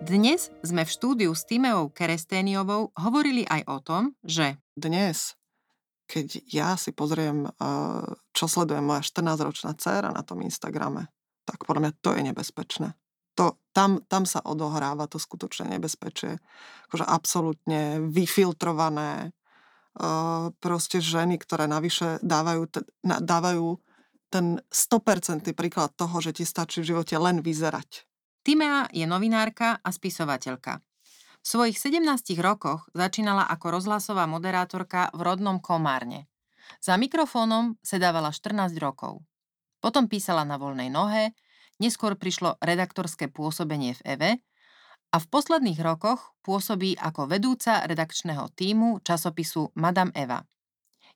Dnes sme v štúdiu s Timeou Keresténiovou hovorili aj o tom, že dnes, keď ja si pozriem, čo sleduje moja 14-ročná dcéra na tom Instagrame, tak podľa mňa to je nebezpečné. To, tam, tam sa odohráva to skutočné nebezpečie. Akože absolútne vyfiltrované proste ženy, ktoré navyše dávajú, dávajú ten 100% príklad toho, že ti stačí v živote len vyzerať Timea je novinárka a spisovateľka. V svojich 17 rokoch začínala ako rozhlasová moderátorka v rodnom Komárne. Za mikrofónom sedávala 14 rokov. Potom písala na voľnej nohe, neskôr prišlo redaktorské pôsobenie v EVE a v posledných rokoch pôsobí ako vedúca redakčného týmu časopisu Madame Eva.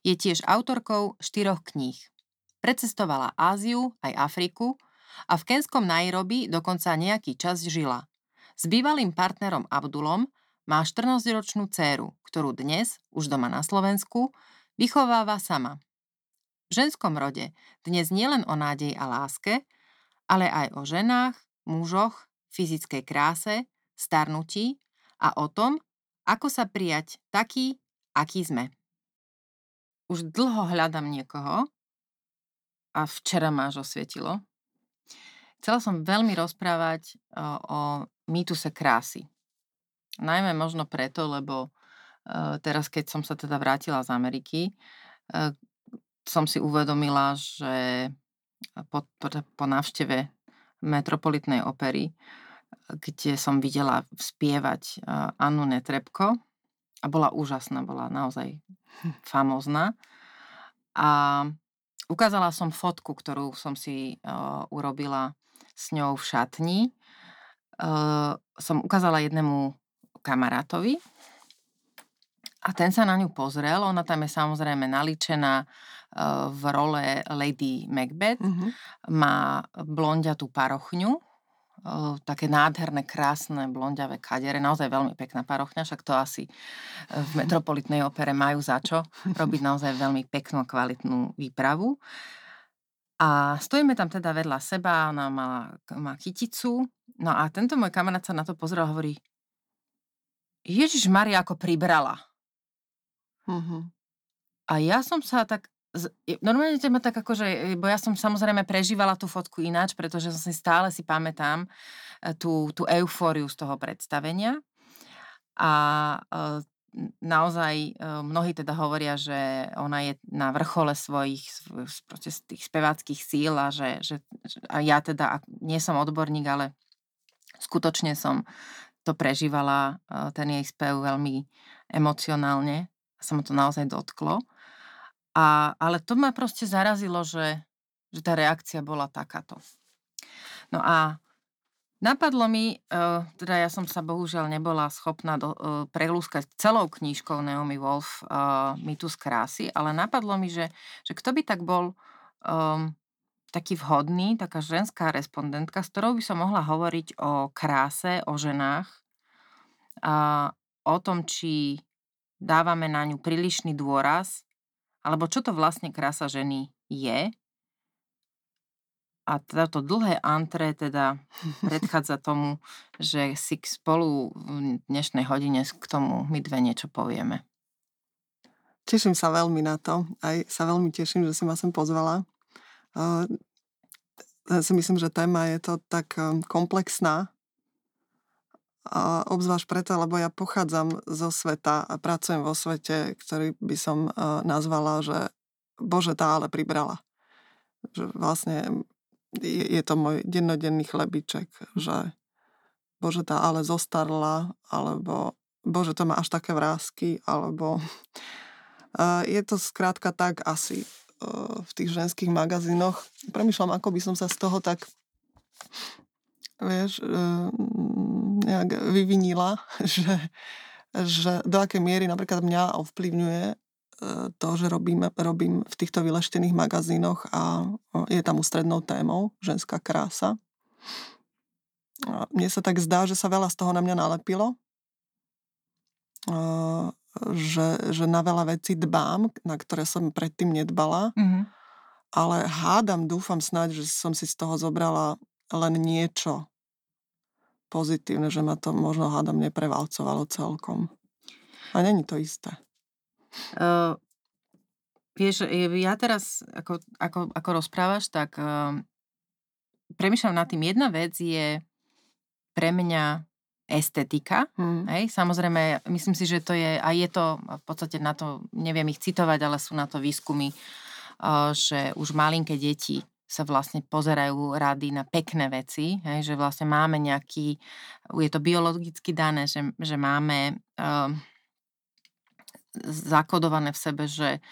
Je tiež autorkou štyroch kníh. Precestovala Áziu aj Afriku a v kenskom Nairobi dokonca nejaký čas žila. S bývalým partnerom Abdulom má 14-ročnú dceru, ktorú dnes, už doma na Slovensku, vychováva sama. V ženskom rode dnes nielen o nádej a láske, ale aj o ženách, mužoch, fyzickej kráse, starnutí a o tom, ako sa prijať taký, aký sme. Už dlho hľadám niekoho a včera máš osvietilo, Chcela som veľmi rozprávať o, o mýtuse krásy. Najmä možno preto, lebo e, teraz, keď som sa teda vrátila z Ameriky, e, som si uvedomila, že po, po, po návšteve Metropolitnej opery, kde som videla spievať e, Annu Netrebko a bola úžasná, bola naozaj famózna. A ukázala som fotku, ktorú som si urobila s ňou v šatni. Uh, som ukázala jednému kamarátovi a ten sa na ňu pozrel. Ona tam je samozrejme naličená uh, v role Lady Macbeth. Mm-hmm. Má blondiatú parochňu, uh, také nádherné, krásne, blondiavé kadere. Naozaj veľmi pekná parochňa, však to asi v Metropolitnej opere majú za čo robiť naozaj veľmi peknú a kvalitnú výpravu. A stojíme tam teda vedľa seba, ona má, má kyticu, no a tento môj kamarát sa na to pozrel a hovorí, Ježiš Maria ako pribrala. Mm-hmm. A ja som sa tak, normálne ma tak akože, bo ja som samozrejme prežívala tú fotku ináč, pretože som si stále si pamätám e, tú, tú eufóriu z toho predstavenia. A e, naozaj e, mnohí teda hovoria, že ona je na vrchole svojich proste tých speváckých síl a že, že a ja teda nie som odborník, ale skutočne som to prežívala, e, ten jej spev veľmi emocionálne a sa ma to naozaj dotklo. A, ale to ma proste zarazilo, že, že tá reakcia bola takáto. No a Napadlo mi, uh, teda ja som sa bohužiaľ nebola schopná do, uh, prelúskať celou knížkou Naomi Wolf uh, Mytus krásy, ale napadlo mi, že, že kto by tak bol um, taký vhodný, taká ženská respondentka, s ktorou by som mohla hovoriť o kráse, o ženách a o tom, či dávame na ňu prílišný dôraz, alebo čo to vlastne krása ženy je a toto dlhé antré teda predchádza tomu, že si spolu v dnešnej hodine k tomu my dve niečo povieme. Teším sa veľmi na to. Aj sa veľmi teším, že si ma sem pozvala. Ja si myslím, že téma je to tak komplexná. A obzvlášť preto, lebo ja pochádzam zo sveta a pracujem vo svete, ktorý by som uh, nazvala, že Bože, tá ale pribrala. Že vlastne je, je to môj dennodenný chlebiček, že bože tá ale zostarla, alebo bože to má až také vrázky, alebo je to skrátka tak asi uh, v tých ženských magazínoch. Premýšľam, ako by som sa z toho tak vieš, mm, nejak vyvinila, že, že do akej miery napríklad mňa ovplyvňuje e, to, že robím, robím v týchto vyleštených magazínoch a je tam ústrednou témou ženská krása. Mne sa tak zdá, že sa veľa z toho na mňa nalepilo. Že, že na veľa vecí dbám, na ktoré som predtým nedbala. Mm-hmm. Ale hádam, dúfam snáď, že som si z toho zobrala len niečo pozitívne, že ma to možno hádam neprevalcovalo celkom. A není to isté. Uh, vieš, ja teraz, ako, ako, ako rozprávaš, tak uh, premyšľam nad tým. Jedna vec je pre mňa estetika. Hmm. Hej? Samozrejme, myslím si, že to je, a je to, v podstate na to, neviem ich citovať, ale sú na to výskumy, uh, že už malinké deti sa vlastne pozerajú rady na pekné veci, hej, že vlastne máme nejaký, je to biologicky dané, že, že máme uh, zakodované v sebe, že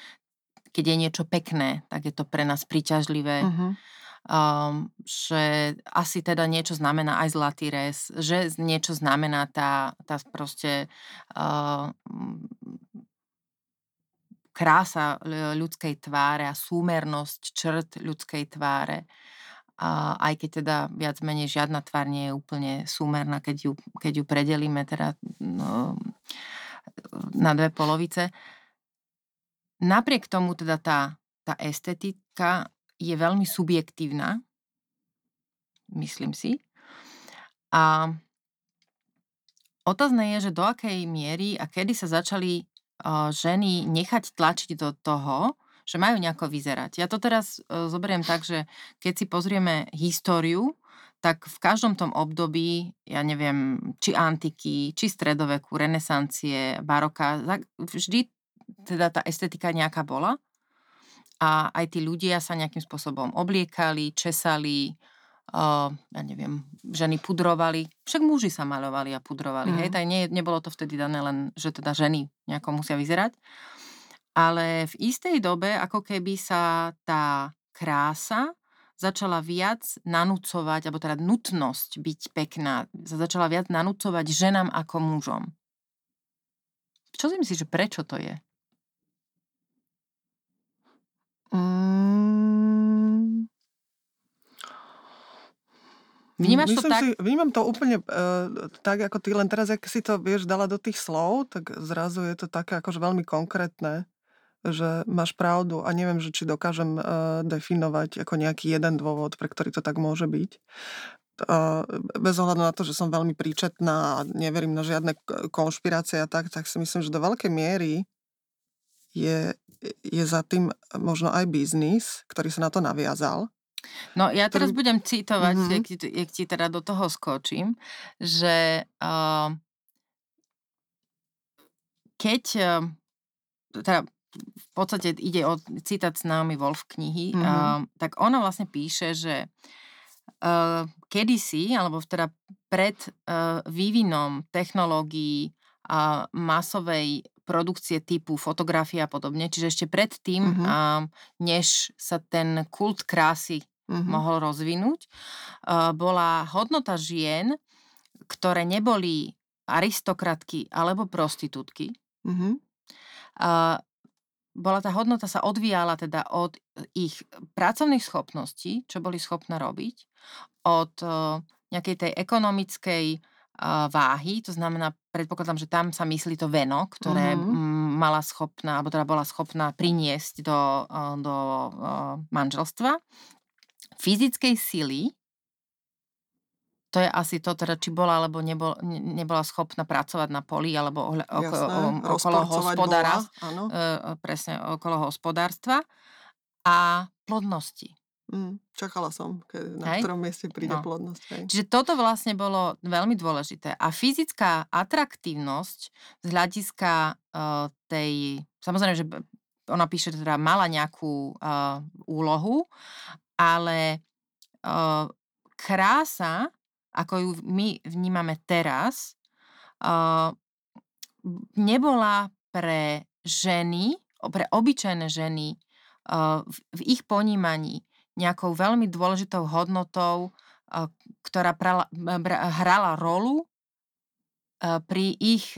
keď je niečo pekné, tak je to pre nás príťažlivé. Uh-huh. Um, že asi teda niečo znamená aj zlatý res, že niečo znamená tá, tá proste uh, krása ľudskej tváre a súmernosť črt ľudskej tváre. A aj keď teda viac menej žiadna tvár nie je úplne súmerná, keď ju, keď ju predelíme teda no, na dve polovice. Napriek tomu teda tá, tá estetika je veľmi subjektívna, myslím si. A otázne je, že do akej miery a kedy sa začali ženy nechať tlačiť do toho, že majú nejako vyzerať. Ja to teraz e, zoberiem tak, že keď si pozrieme históriu, tak v každom tom období, ja neviem, či antiky, či stredoveku, renesancie, baroka, vždy teda tá estetika nejaká bola a aj tí ľudia sa nejakým spôsobom obliekali, česali, uh, ja neviem, ženy pudrovali, však muži sa malovali a pudrovali, mm. hej, tak nie, nebolo to vtedy dané len, že teda ženy nejako musia vyzerať. Ale v istej dobe, ako keby sa tá krása začala viac nanúcovať, alebo teda nutnosť byť pekná, sa začala viac nanúcovať ženám ako mužom. Čo si myslíš, že prečo to je? Mm, Vnímaš to tak? Si, vnímam to úplne uh, tak, ako ty len teraz, ak si to vieš dala do tých slov, tak zrazu je to také akože veľmi konkrétne, že máš pravdu a neviem, že či dokážem uh, definovať ako nejaký jeden dôvod, pre ktorý to tak môže byť. Uh, bez ohľadu na to, že som veľmi príčetná a neverím na žiadne konšpirácie a tak, tak si myslím, že do veľkej miery je, je za tým možno aj biznis, ktorý sa na to naviazal No ja teraz ktorý... budem citovať, mm-hmm. jak, ti, jak ti teda do toho skočím, že uh, keď uh, teda v podstate ide o citát s námi Wolf knihy, mm-hmm. uh, tak ona vlastne píše, že uh, kedysi, alebo teda pred uh, vývinom technológií a masovej produkcie typu fotografie a podobne, čiže ešte pred tým, mm-hmm. uh, než sa ten kult krásy mm-hmm. mohol rozvinúť. Bola hodnota žien, ktoré neboli aristokratky alebo prostitútky. Mm-hmm. Bola tá hodnota sa odvíjala teda od ich pracovných schopností, čo boli schopné robiť, od nejakej tej ekonomickej váhy, to znamená, predpokladám, že tam sa myslí to veno, ktoré mm-hmm. mala schopná, alebo teda bola schopná priniesť do, do manželstva fyzickej sily, to je asi to, teda, či bola alebo nebol, nebola schopná pracovať na poli alebo ohle, Jasné, okolo, okolo hospodára, bola, e, presne okolo hospodárstva a plodnosti. Mm, čakala som, keď, na hej? ktorom mieste príde no. plodnosť. Hej. Čiže toto vlastne bolo veľmi dôležité. A fyzická atraktívnosť z hľadiska uh, tej, samozrejme, že ona píše, teda mala nejakú uh, úlohu, ale uh, krása, ako ju my vnímame teraz, nebola pre ženy, pre obyčajné ženy v, v ich ponímaní nejakou veľmi dôležitou hodnotou ktorá prala, hrala rolu pri ich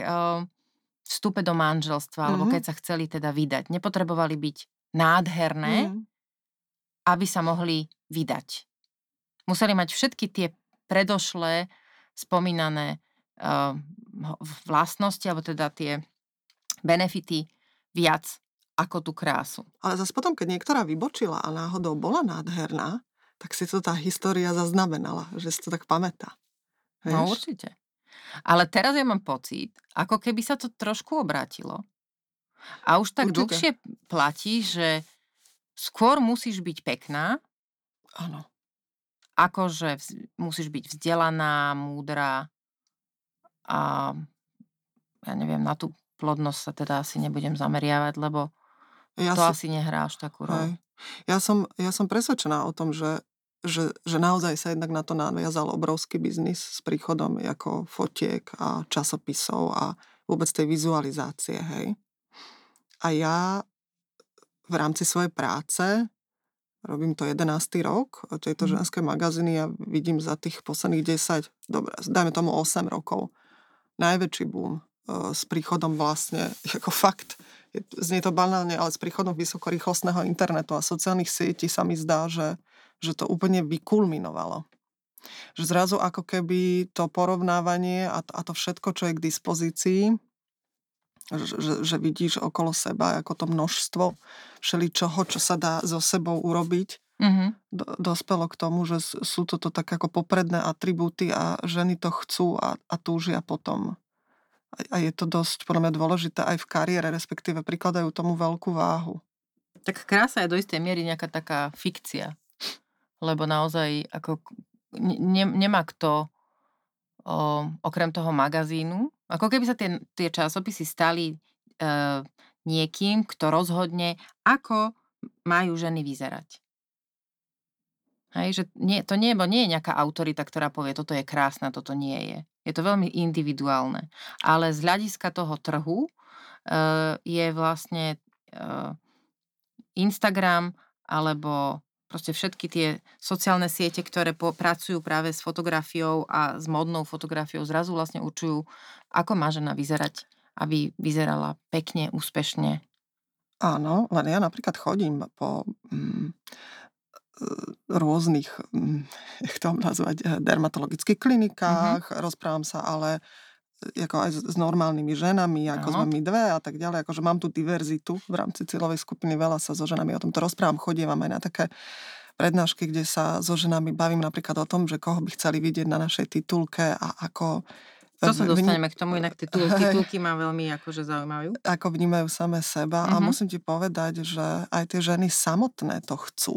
vstupe do manželstva, mm-hmm. alebo keď sa chceli teda vydať. Nepotrebovali byť nádherné, mm-hmm. aby sa mohli vydať. Museli mať všetky tie predošlé spomínané uh, vlastnosti, alebo teda tie benefity viac ako tú krásu. Ale zase potom, keď niektorá vybočila a náhodou bola nádherná, tak si to tá história zaznamenala, že si to tak pamätá. No, Vieš? No určite. Ale teraz ja mám pocit, ako keby sa to trošku obrátilo. A už tak určite. dlhšie platí, že skôr musíš byť pekná. Áno. Akože musíš byť vzdelaná, múdra a ja neviem, na tú plodnosť sa teda asi nebudem zameriavať, lebo ja to si... asi nehrá až takú rolu. Ja som, ja som presvedčená o tom, že, že, že naozaj sa jednak na to naviazal obrovský biznis s príchodom ako fotiek a časopisov a vôbec tej vizualizácie, hej. A ja v rámci svojej práce robím to 11. rok tejto mm. ženské magazíny a vidím za tých posledných 10, dobre, dajme tomu 8 rokov, najväčší boom s príchodom vlastne, ako fakt, znie to banálne, ale s príchodom vysokorýchlostného internetu a sociálnych sietí sa mi zdá, že, že to úplne vykulminovalo. Že zrazu ako keby to porovnávanie a, a to všetko, čo je k dispozícii, že, že vidíš okolo seba ako to množstvo všeličoho, čo sa dá so sebou urobiť, mm-hmm. do, dospelo k tomu, že sú toto tak ako popredné atribúty a ženy to chcú a, a túžia potom a je to dosť podľa mňa dôležité aj v kariére, respektíve prikladajú tomu veľkú váhu. Tak krása je do istej miery nejaká taká fikcia, lebo naozaj ako ne, nemá kto o, okrem toho magazínu, ako keby sa tie, tie časopisy stali e, niekým, kto rozhodne, ako majú ženy vyzerať. Hej, že nie, to nie, nie je nejaká autorita, ktorá povie, toto je krásne, toto nie je. Je to veľmi individuálne. Ale z hľadiska toho trhu uh, je vlastne uh, Instagram alebo proste všetky tie sociálne siete, ktoré po, pracujú práve s fotografiou a s modnou fotografiou, zrazu vlastne určujú, ako má žena vyzerať, aby vyzerala pekne, úspešne. Áno, len ja napríklad chodím po mm, rôznych, hm, jak to nazvať, eh, dermatologických klinikách, mm-hmm. rozprávam sa ale ako aj s, normálnymi ženami, ako ano. sme my dve a tak ďalej, akože mám tu diverzitu v rámci cieľovej skupiny, veľa sa so ženami o tomto rozprávam, chodievam aj na také prednášky, kde sa so ženami bavím napríklad o tom, že koho by chceli vidieť na našej titulke a ako to sa dostaneme k tomu, inak titul, titulky ma veľmi akože zaujímajú. Ako vnímajú same seba uh-huh. a mhm. musím ti povedať, že aj tie ženy samotné to chcú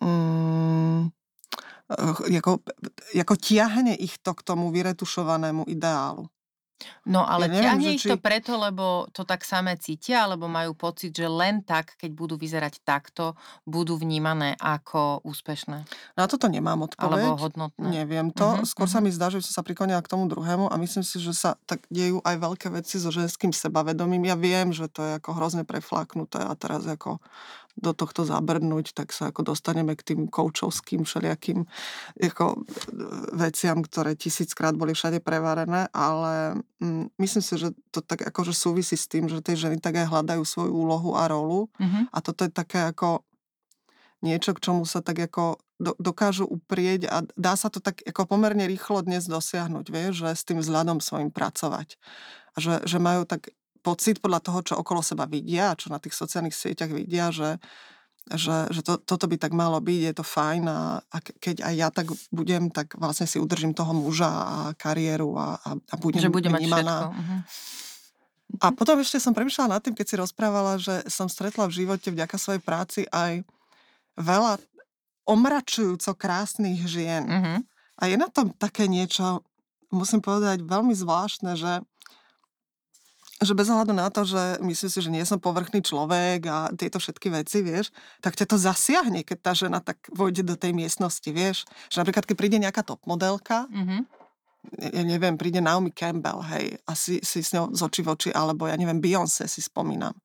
mm, ako, ako tiahne ich to k tomu vyretušovanému ideálu. No ale ja neviem, ťahne ich či... to preto, lebo to tak samé cítia, alebo majú pocit, že len tak, keď budú vyzerať takto, budú vnímané ako úspešné? Na toto nemám odpoveď. Alebo hodnotné. Neviem to. Uh-huh, Skôr uh-huh. sa mi zdá, že sa priklonila k tomu druhému a myslím si, že sa tak dejú aj veľké veci so ženským sebavedomím. Ja viem, že to je ako hrozne prefláknuté a teraz ako do tohto zabrnúť, tak sa ako dostaneme k tým koučovským všelijakým ako veciam, ktoré tisíckrát boli všade prevarené, ale mm, myslím si, že to tak akože súvisí s tým, že tie ženy tak aj hľadajú svoju úlohu a rolu mm-hmm. a toto je také ako niečo, k čomu sa tak ako do, dokážu uprieť a dá sa to tak ako pomerne rýchlo dnes dosiahnuť, vieš, že s tým vzhľadom svojim pracovať. A že, že majú tak pocit podľa toho, čo okolo seba vidia, čo na tých sociálnych sieťach vidia, že, že, že to, toto by tak malo byť, je to fajn a, a keď aj ja tak budem, tak vlastne si udržím toho muža a kariéru a, a, a budem že bude všetko. Uh-huh. A potom ešte som premyšľala nad tým, keď si rozprávala, že som stretla v živote vďaka svojej práci aj veľa omračujúco krásnych žien. Uh-huh. A je na tom také niečo, musím povedať, veľmi zvláštne, že že bez ohľadu na to, že myslím si, že nie som povrchný človek a tieto všetky veci, vieš, tak ťa to zasiahne, keď tá žena tak vojde do tej miestnosti, vieš. Že napríklad, keď príde nejaká top modelka, mm-hmm. ja neviem, príde Naomi Campbell, hej, a si, si s ňou z oči v oči, alebo ja neviem, Beyoncé si spomínam.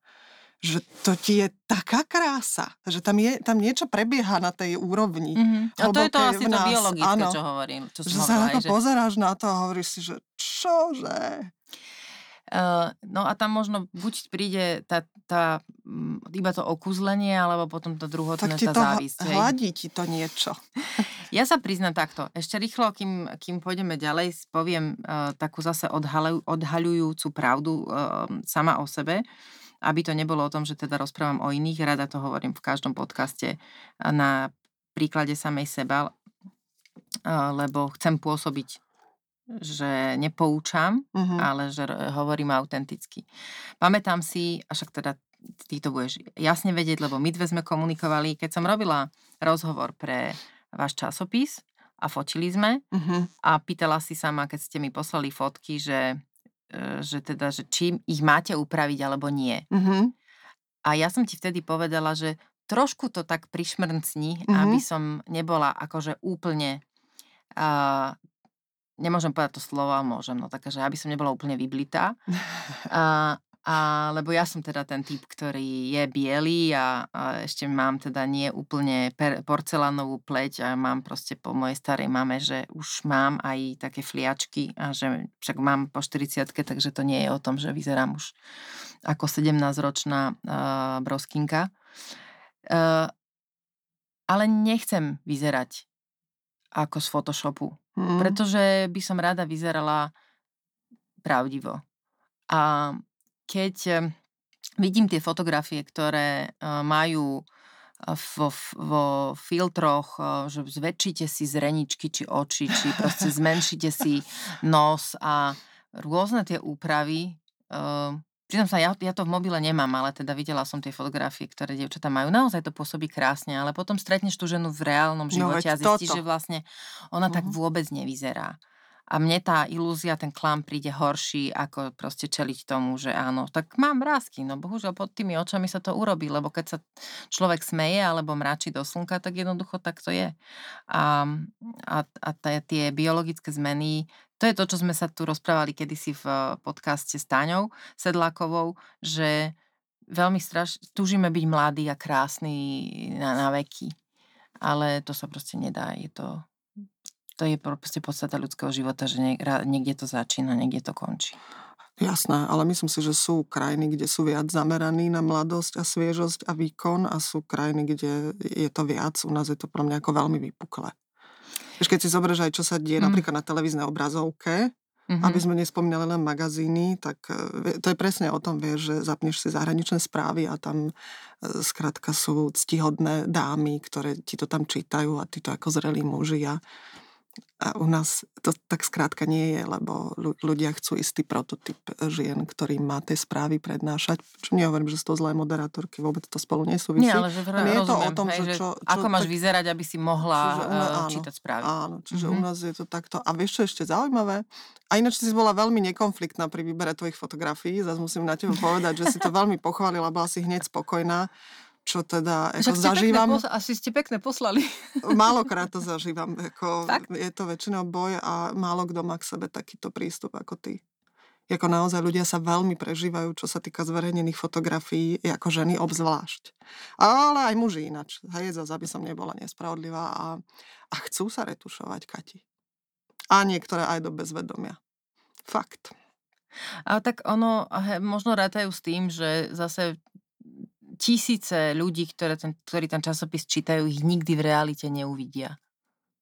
že to ti je taká krása, že tam, je, tam niečo prebieha na tej úrovni. Mhm. A to je to asi to biologické, Áno. čo hovorím. Čo Že sa hovorila, že, pozeráš na to a hovoríš si, že čože? Uh, no a tam možno buď príde tá, tá, mm, iba to okúzlenie, alebo potom to druhotné, Tak ti tá to závisť. hej. hladí ti to niečo. Ja sa priznám takto. Ešte rýchlo, kým, kým pôjdeme ďalej, poviem uh, takú zase odhalu, odhaľujúcu pravdu uh, sama o sebe, aby to nebolo o tom, že teda rozprávam o iných. Rada to hovorím v každom podcaste uh, na príklade samej seba, lebo chcem pôsobiť že nepoučam, Mhm. ale že hovorím autenticky. Pamätám si, a však teda ty to budeš jasne vedieť, lebo my dve sme komunikovali, keď som robila rozhovor pre váš časopis a fotili sme Mhm. a pýtala si sama, keď ste mi poslali fotky, že, e, že teda, že či ich máte upraviť alebo nie. Mhm. A ja som ti vtedy povedala, že trošku to tak prišmrncni, Mhm. aby som nebola akože úplne a, nemôžem povedať to slovo, môžem, no takže aby som nebola úplne vyblitá. A, a, lebo ja som teda ten typ, ktorý je biely a, a ešte mám teda nie úplne per, porcelánovú pleť a mám proste po mojej starej mame, že už mám aj také fliačky a že však mám po 40 takže to nie je o tom, že vyzerám už ako 17-ročná uh, broskinka. Uh, ale nechcem vyzerať ako z Photoshopu. Mhm. Pretože by som rada vyzerala pravdivo. A keď eh, vidím tie fotografie, ktoré eh, majú eh, vo, vo filtroch, že zväčšite si zreničky či oči, či proste zmenšite si nos a rôzne tie úpravy. Priznám sa, ja, ja to v mobile nemám, ale teda videla som tie fotografie, ktoré dievčatá majú. Naozaj to pôsobí krásne, ale potom stretneš tú ženu v reálnom No živote veď a zistíš, toto. že vlastne ona tak Mhm. vôbec nevyzerá. A mne tá ilúzia, ten klam príde horší, ako proste čeliť tomu, že áno, tak mám vrázky, no bohužiaľ pod tými očami sa to urobí, lebo keď sa človek smeje alebo mračí do slnka, tak jednoducho tak to je. A, a, a tie biologické zmeny, to je to, čo sme sa tu rozprávali kedysi v eh, podcaste s Táňou Sedlákovou, že veľmi straš, túžime byť mladý a krásny na, na veky. Ale to sa proste nedá. Je to, to je proste podstata ľudského života, že niekde to začína, niekde to končí. Jasné, ale myslím si, že sú krajiny, kde sú viac zameraní na mladosť a sviežosť a výkon a sú krajiny, kde je to viac. U nás je to pre mňa ako veľmi vypuklé. Vieš, keď si zoberieš aj, čo sa deje Mm. napríklad na televíznej obrazovke, Mhm. aby sme nespomínali len magazíny, tak e, to je presne o tom, vieš, že zapneš si zahraničné správy a tam e, skrátka sú ctihodné dámy, ktoré ti to tam čítajú a ty to ako zrelí muži a, a u nás to tak skrátka nie je, lebo ľu- ľudia chcú istý prototyp žien, ktorý má tie správy prednášať. Čo nehovorím, že sú to zlé moderátorky, vôbec to spolu nesúvisí. Nie, ale že Ale je to o tom, hej, že čo- čo ako máš tak- vyzerať, aby si mohla Čiže eh, áno, čítať správy. Áno, čiže Mhm. u nás je to takto. A vieš, čo ešte zaujímavé? A ináč si bola veľmi nekonfliktná pri výbere tvojich fotografií. Zas musím na teba povedať, že si to veľmi pochválila, bola si hneď spokojná, čo teda Však ako ste pekne zažívam. pos- asi ste pekne poslali. Málokrát to zažívam. Ako Fakt? je to väčšinou boj a málo kto má k sebe takýto prístup ako ty. Ako naozaj ľudia sa veľmi prežívajú, čo sa týka zverejnených fotografií, ako ženy obzvlášť. Ale aj muži ináč. Hej, zase, aby som nebola nespravodlivá. A, a chcú sa retušovať, Kati. A niektoré aj do bezvedomia. Fakt. A tak ono, he, možno rátajú s tým, že zase tisíce ľudí, ktoré ten, ktorí ten časopis čítajú, ich nikdy v realite neuvidia.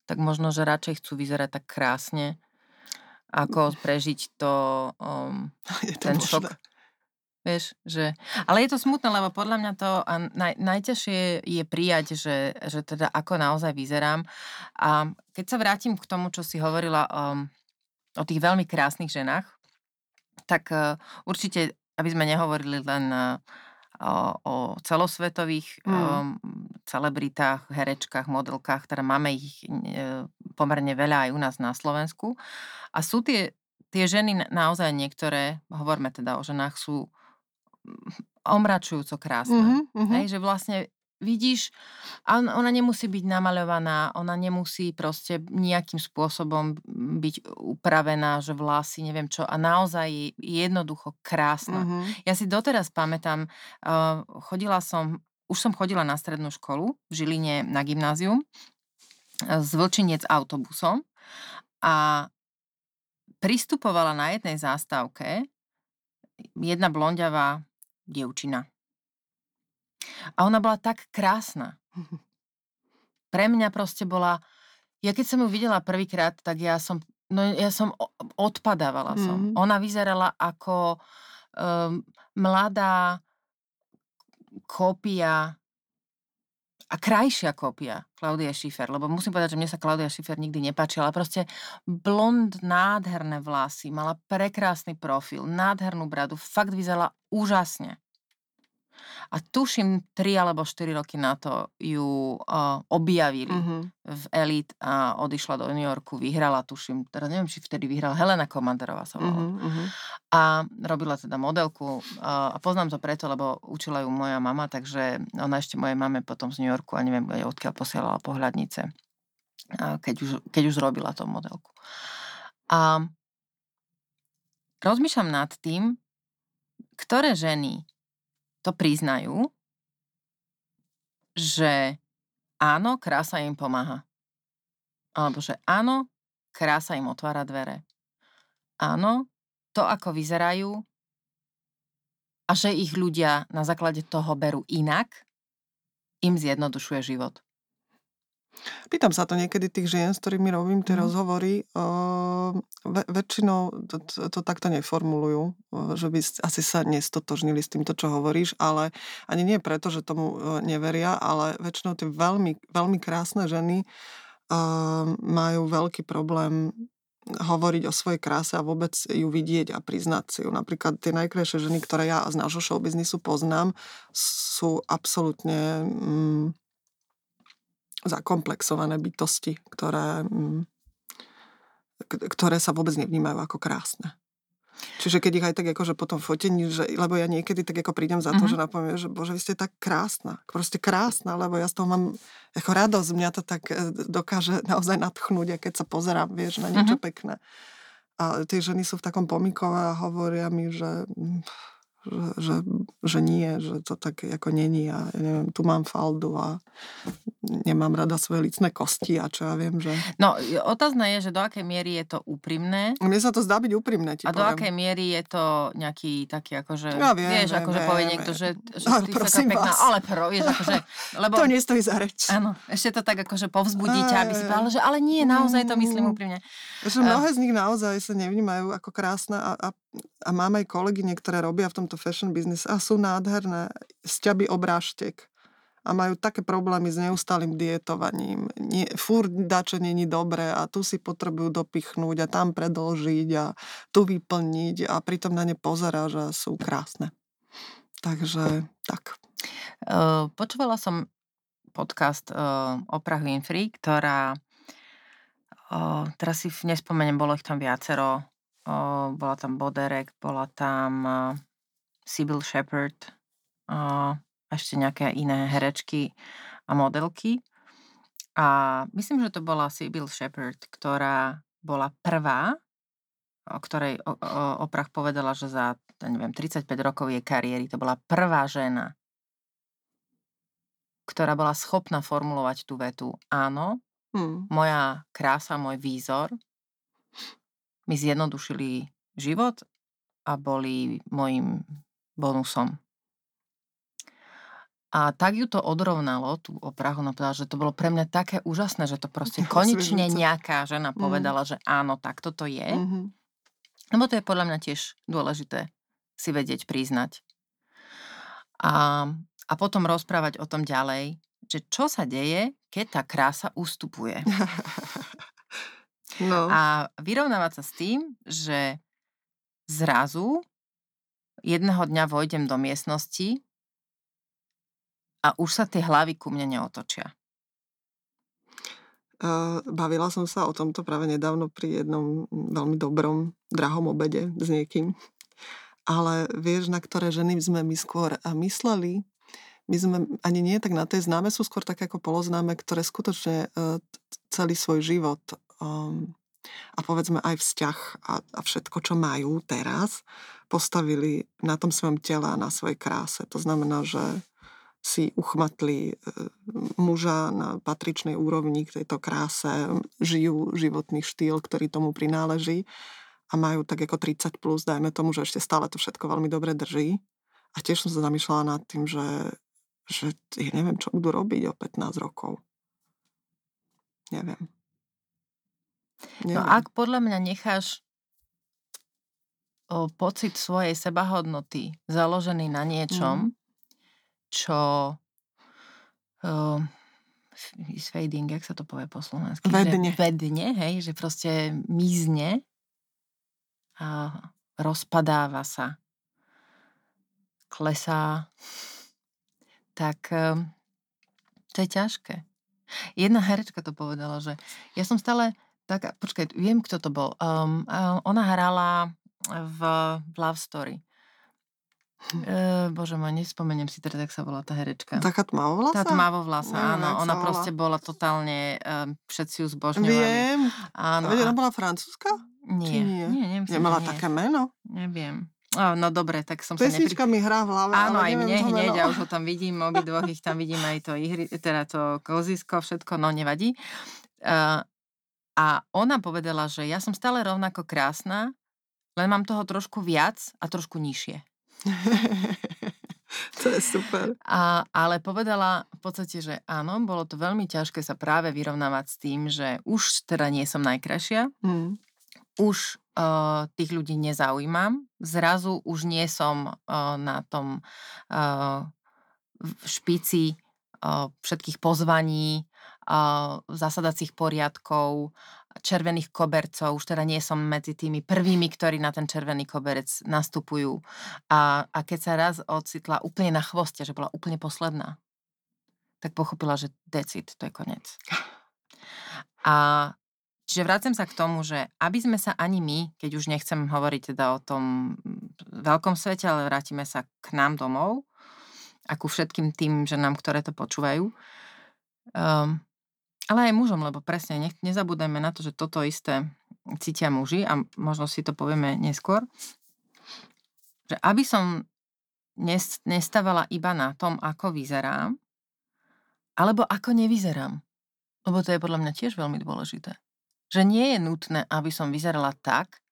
Tak možno, že radšej chcú vyzerať tak krásne, ako prežiť to, um, Je to ten možné. šok. Vieš, že... Ale je to smutné, lebo podľa mňa to a naj, najťažšie je prijať, že, že teda ako naozaj vyzerám. A keď sa vrátim k tomu, čo si hovorila um, o tých veľmi krásnych ženách, tak uh, určite, aby sme nehovorili len uh, o, celosvetových Mm. celebritách, herečkách, modelkách, teda máme ich e, pomerne veľa aj u nás na Slovensku. A sú tie, tie ženy na- naozaj niektoré, hovorme teda o ženách, sú omračujúco krásne. Mhm, mhm. Hej, že vlastne vidíš, ona nemusí byť namaľovaná, ona nemusí proste nejakým spôsobom byť upravená, že vlasy, neviem čo. A naozaj je jednoducho krásna. Mhm. Ja si doteraz pamätám, uh, chodila som, už som chodila na strednú školu v Žiline na gymnázium z Vlčiniec autobusom a pristupovala na jednej zástavke jedna blondiavá dievčina. A ona bola tak krásna. Pre mňa proste bola... Ja keď som ju videla prvýkrát, tak ja som, no ja som odpadávala som. Mhm. Ona vyzerala ako um, mladá kópia a krajšia kópia Klaudia Schiffer, lebo musím povedať, že mne sa Klaudia Schiffer nikdy nepáčila, proste blond, nádherné vlasy, mala prekrásny profil, nádhernú bradu, fakt vyzerala úžasne. A tuším, 3 alebo 4 roky na to ju uh, objavili Mhm. v Elite a odišla do New Yorku, vyhrala, tuším, teraz neviem, či vtedy vyhrala, Helena Komanderová sa volala. Mhm, mhm. A robila teda modelku uh, a poznám to preto, lebo učila ju moja mama, takže ona ešte mojej mame potom z New Yorku a neviem, odkiaľ posielala pohľadnice, uh, keď, už, keď už robila tú modelku. A rozmýšľam nad tým, ktoré ženy to priznajú, že áno, krása im pomáha. Alebo že áno, krása im otvára dvere. Áno, to, ako vyzerajú a že ich ľudia na základe toho berú inak, im zjednodušuje život. Pýtam sa to niekedy tých žien, s ktorými robím tie Mhm. rozhovory. Uh, ve- väčšinou to, to, to takto neformulujú, že by asi sa nestotožnili s týmto, čo hovoríš, ale ani nie preto, že tomu neveria, ale väčšinou tie veľmi, veľmi krásne ženy uh, majú veľký problém hovoriť o svojej kráse a vôbec ju vidieť a priznať si ju. Napríklad tie najkrajšie ženy, ktoré ja z nášho showbiznisu poznám, sú absolútne mm, zakomplexované bytosti, ktoré, mm, ktoré sa vôbec nevnímajú ako krásne. Čiže keď ich aj tak akože potom fotení, že, lebo ja niekedy tak ako prídem za to, Mhm. mm-hmm. že napoviem, že bože, vy ste tak krásna. Proste krásna, lebo ja z toho mám ako radosť. Mňa to tak e, dokáže naozaj nadchnúť, a keď sa pozerám, vieš, na niečo Mhm. mm-hmm. pekné. A tie ženy sú v takom pomikove a hovoria mi, že, mm, že, že, že nie, že to tak ako není a ja neviem, tu mám faldu a nemám rada svoje licné kosti a čo ja viem, že... No, otázne je, že do akej miery je to úprimné Mne sa to zdá byť úprimné, ti a do poviem. akej miery je to nejaký taký akože, Ja viem, vieš, viem, akože povie viem, niekto, viem. že, že Ale ty si taká prosím pekná, vás. ale pro, vieš, akože, lebo... To nestojí za reč. Áno, ešte to tak akože povzbudí ťa, aby si povedala, že ale nie, naozaj to myslím Mm. úprimne. Že mnohé z nich naozaj sa nevnímajú ako krásne a, a, a mám aj kolegyne, ktoré robia v tomto fashion business a sú nádherné, sťaby obrážtek a majú také problémy s neustálým dietovaním. Nie, fúr dačo není dobré a tu si potrebujú dopichnúť a tam predlžiť a tu vyplniť a pritom na ne pozerá, že sú krásne. Takže tak. Uh, počúvala som podcast uh, Oprah Winfrey, ktorá teraz si nespomeniem, bolo ich tam viacero. Uh, bola tam Boderek, bola tam uh, Sybil Shepherd, uh, a ešte nejaké iné herečky a modelky. A myslím, že to bola Sybil Shepherd, ktorá bola prvá, o ktorej o, o, Oprah povedala, že za neviem, 35 rokov jej kariéry to bola prvá žena, ktorá bola schopná formulovať tú vetu áno, Hm. moja krása, môj výzor mi zjednodušili život a boli mojim bonusom. A tak ju to odrovnalo, tú oprahu, no povedala, že to bolo pre mňa také úžasné, že to proste konečne nejaká žena Mm. povedala, že áno, tak toto je. Mhm. Lebo to je podľa mňa tiež dôležité si vedieť priznať. A, a potom rozprávať o tom ďalej, že čo sa deje, keď tá krása ustupuje. No. A vyrovnávať sa s tým, že zrazu jedného dňa vojdem do miestnosti a už sa tie hlavy ku mne neotočia. Bavila som sa o tomto práve nedávno pri jednom veľmi dobrom, drahom obede s niekým. Ale vieš, na ktoré ženy sme my skôr mysleli? my sme ani nie tak na tej známe, sú skôr také ako poloznáme, ktoré skutočne celý svoj život um, a povedzme aj vzťah a, a všetko, čo majú teraz, postavili na tom svojom tele a na svojej kráse. To znamená, že si uchmatli e, muža na patričnej úrovni k tejto kráse, žijú životný štýl, ktorý tomu prináleží a majú tak ako 30 plus, dajme tomu, že ešte stále to všetko veľmi dobre drží. A tiež som sa zamýšľala nad tým, že, že ja neviem, čo budú robiť o 15 rokov. Neviem. No ak podľa mňa necháš o, pocit svojej sebahodnoty založený na niečom, mm čo is fading, jak sa to povie po slovensky? Vedne. Že vedne, hej, že proste mizne a rozpadáva sa, klesá, tak to je ťažké. Jedna herečka to povedala, že ja som stále tak, počkaj, viem, kto to bol. Um, ona hrala v, v Love Story. E, bože môj, nespomeniem si teraz, jak sa volá tá herečka. Taká tmavovlasa? Tá tmavovlasa, áno. Ona proste bola totálne, um, všetci ju zbožňovali. Viem. Áno. A ona bola francúzska? Nie. nie? Nie, nemyslím, Nemala nie. také meno? Neviem. Oh, no dobre, tak som Pesnička sa nepri... mi hrá v hlave, Áno, aj mne hneď, ja už ho tam vidím, obidvoch ich tam vidím, aj to ihry, teda to kozisko, všetko, no nevadí. Uh, a ona povedala, že ja som stále rovnako krásna, len mám toho trošku viac a trošku nižšie. to je super. A, ale povedala v podstate, že áno, bolo to veľmi ťažké sa práve vyrovnávať s tým, že už teda nie som najkrajšia, mm. už uh, tých ľudí nezaujímam, zrazu už nie som uh, na tom uh, špici uh, všetkých pozvaní, zasadacích poriadkov, červených kobercov, už teda nie som medzi tými prvými, ktorí na ten červený koberec nastupujú. A, a keď sa raz ocitla úplne na chvoste, že bola úplne posledná, tak pochopila, že decid, to je koniec. A čiže vrácem sa k tomu, že aby sme sa ani my, keď už nechcem hovoriť teda o tom veľkom svete, ale vrátime sa k nám domov a ku všetkým tým ženám, ktoré to počúvajú, um, ale aj mužom, lebo presne, nech, nezabúdajme na to, že toto isté cítia muži a možno si to povieme neskôr, že aby som nestávala iba na tom, ako vyzerám, alebo ako nevyzerám. Lebo to je podľa mňa tiež veľmi dôležité. Že nie je nutné, aby som vyzerala tak,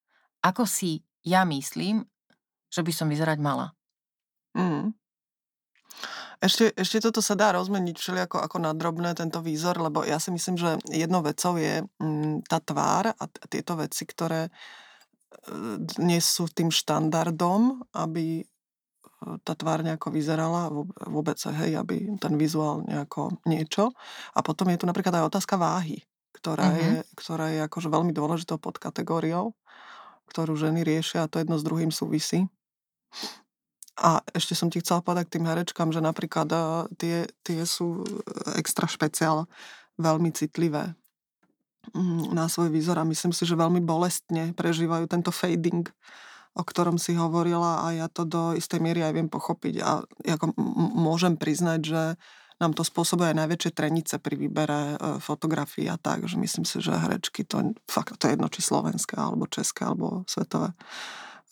ako si ja myslím, že by som vyzerať mala. Mm. Ešte, ešte toto sa dá rozmeniť všelijako ako na drobné tento výzor, lebo ja si myslím, že jednou vecou je mm, tá tvár a t- tieto veci, ktoré e, nie sú tým štandardom, aby e, tá tvár nejako vyzerala, vôbec, hej, aby ten vizuál nejako niečo. A potom je tu napríklad aj otázka váhy, ktorá, mm-hmm. je, ktorá je akože veľmi dôležitou podkategóriou, ktorú ženy riešia a to jedno s druhým súvisí. A ešte som ti chcela povedať k tým herečkám, že napríklad tie, tie sú e, extra špeciál, veľmi citlivé mm, na svoj výzor a myslím si, že veľmi bolestne prežívajú tento fading, o ktorom si hovorila a ja to do istej miery aj viem pochopiť a ako môžem priznať, že nám to spôsobuje aj najväčšie trenice pri výbere e, fotografií a tak, že myslím si, že herečky to fakt, to je jedno či slovenské, alebo české, alebo svetové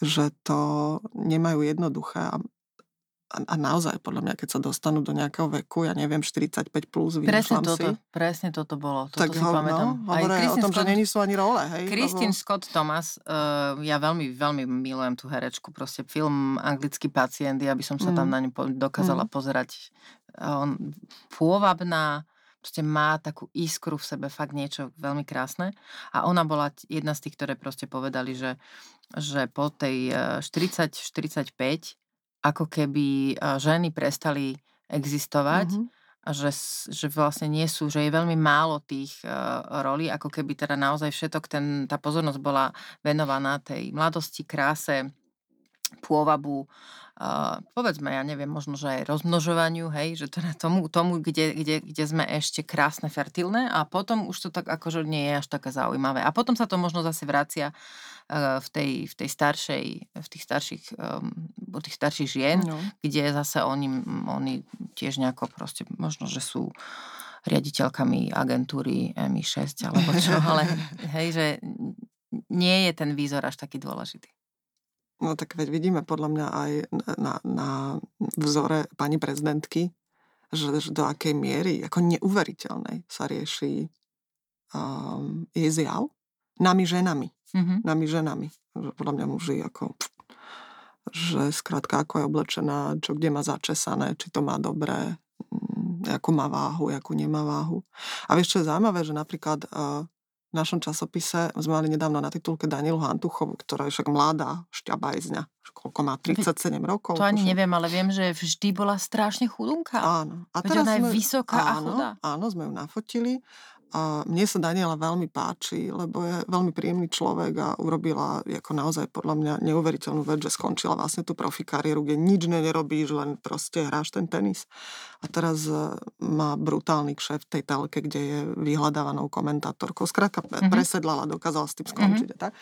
že to nemajú jednoduché a a naozaj, podľa mňa, keď sa dostanú do nejakého veku, ja neviem, 45 plus, presne toto, si. Presne toto bolo. Toto tak si ho, pamätám. No, Aj o tom, Scott, že není sú ani role, hej? Christine lebo... Scott Thomas, uh, ja veľmi, veľmi milujem tú herečku, proste film Anglický pacient, ja by som sa mm. tam na ňu dokázala mm. pozerať. On, pôvabná, proste má takú iskru v sebe, fakt niečo veľmi krásne. A ona bola jedna z tých, ktoré proste povedali, že, že po tej 40-45 e, ako keby e, ženy prestali existovať mm-hmm. a že, že vlastne nie sú, že je veľmi málo tých uh, rolí, ako keby teda naozaj všetok ten, tá pozornosť bola venovaná tej mladosti, kráse, pôvabu uh, povedzme, ja neviem, možno, že aj rozmnožovaniu, hej, že teda tomu, tomu kde, kde, kde sme ešte krásne, fertilné a potom už to tak akože nie je až také zaujímavé. A potom sa to možno zase vracia uh, v, tej, v tej staršej, v tých starších, um, tých starších žien, no. kde zase oni, oni tiež nejako proste, možno, že sú riaditeľkami agentúry MI6 alebo čo, ale hej, že nie je ten výzor až taký dôležitý. No tak veď vidíme podľa mňa aj na, na vzore pani prezidentky, že, že do akej miery, ako neuveriteľnej sa rieši um, jej zjav nami ženami. Mm-hmm. Nami ženami. Že podľa mňa muži ako že skrátka ako je oblečená, čo kde má začesané, či to má dobré, mm, akú má váhu, akú nemá váhu. A vieš, čo je zaujímavé, že napríklad uh, v našom časopise sme mali nedávno na titulke Danielu Hantuchovu, ktorá je však mladá šťabajzňa. Koľko má? 37 rokov? To ani že... neviem, ale viem, že vždy bola strašne chudunka. Áno. A teraz ona je sme... vysoká áno, a chudá. Áno, sme ju nafotili a mne sa Daniela veľmi páči, lebo je veľmi príjemný človek a urobila ako naozaj podľa mňa neuveriteľnú vec, že skončila vlastne tú profi kariéru, kde nič nerobíš, len proste hráš ten tenis. A teraz e, má brutálny kšef v tej telke, kde je vyhľadávanou komentátorkou. Skrátka mm-hmm. presedlala, dokázala s tým skončiť. Mm-hmm. Tak?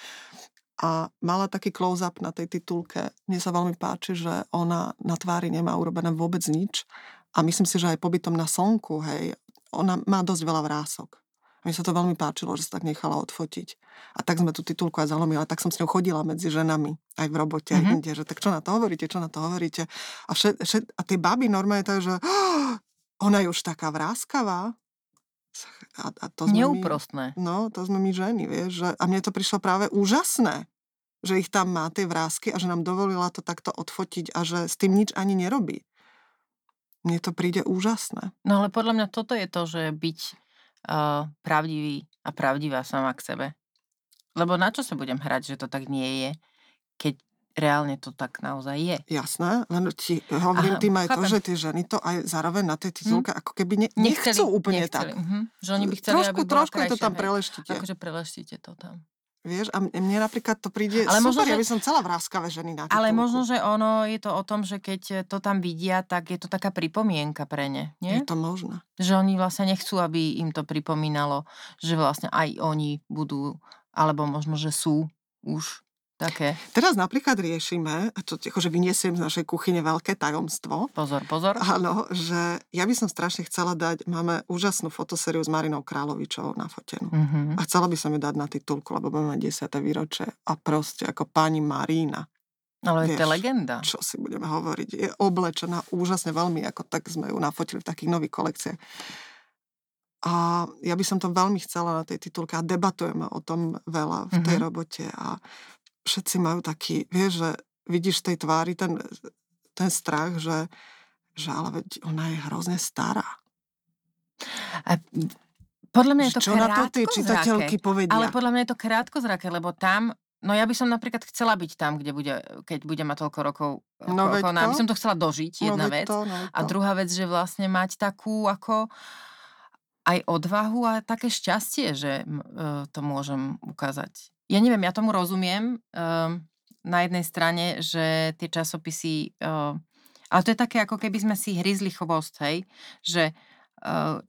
A mala taký close-up na tej titulke. Mne sa veľmi páči, že ona na tvári nemá urobené vôbec nič. A myslím si, že aj pobytom na slnku, hej, ona má dosť veľa vrások. A mi sa to veľmi páčilo, že sa tak nechala odfotiť. A tak sme tú titulku aj zalomila, tak som s ňou chodila medzi ženami, aj v robote, mm-hmm. aj mhm. inde, že tak čo na to hovoríte, čo na to hovoríte. A, všet, všet, a tie baby normálne tak, že oh, ona je už taká vráskavá. A, a to sme Neúprostné. My, no, to sme my ženy, vieš. Že, a mne to prišlo práve úžasné, že ich tam má tie vrázky a že nám dovolila to takto odfotiť a že s tým nič ani nerobí. Mne to príde úžasné. No ale podľa mňa toto je to, že byť uh, pravdivý a pravdivá sama k sebe. Lebo na čo sa budem hrať, že to tak nie je, keď reálne to tak naozaj je. Jasné, len ti hovorím Aha, tým aj chápem. to, že tie ženy to aj zároveň na tej hm. titulke hm. ako keby ne, nechceli, nechcú úplne nechceli. tak. Uh-huh. Že oni by chceli, trošku, aby trošku krajšia, to tam preleštíte. Akože preleštíte to tam. Vieš, a mne napríklad to príde ale super, možno, že, ja by som celá vráskavé ženy na Ale možno, že ono je to o tom, že keď to tam vidia, tak je to taká pripomienka pre ne, nie? Je to možné. Že oni vlastne nechcú, aby im to pripomínalo, že vlastne aj oni budú, alebo možno, že sú už Také. Teraz napríklad riešime, to akože vyniesiem z našej kuchyne veľké tajomstvo. Pozor, pozor. Áno, že ja by som strašne chcela dať, máme úžasnú fotosériu s Marinou Královičovou na fotenú. Mm-hmm. A chcela by som ju dať na titulku, lebo máme 10. výročie. A proste ako pani Marína. Ale Vieš, to je legenda. Čo si budeme hovoriť. Je oblečená úžasne veľmi, ako tak sme ju nafotili v takých nových kolekciách. A ja by som to veľmi chcela na tej titulke a debatujeme o tom veľa v tej mm-hmm. robote a všetci majú taký, vieš, že vidíš v tej tvári ten, ten strach, že, že ale veď ona je hrozne stará. A podľa mňa je to Čo na to tie čitateľky povedia? Ale podľa mňa je to krátko zrake, lebo tam, no ja by som napríklad chcela byť tam, kde bude, keď bude mať toľko rokov, no ako ona. By som to chcela dožiť, no jedna no vec. To, no to. A druhá vec, že vlastne mať takú ako aj odvahu a také šťastie, že uh, to môžem ukázať ja neviem, ja tomu rozumiem uh, na jednej strane, že tie časopisy, uh, ale to je také, ako keby sme si hryzli chvost, hej, že uh,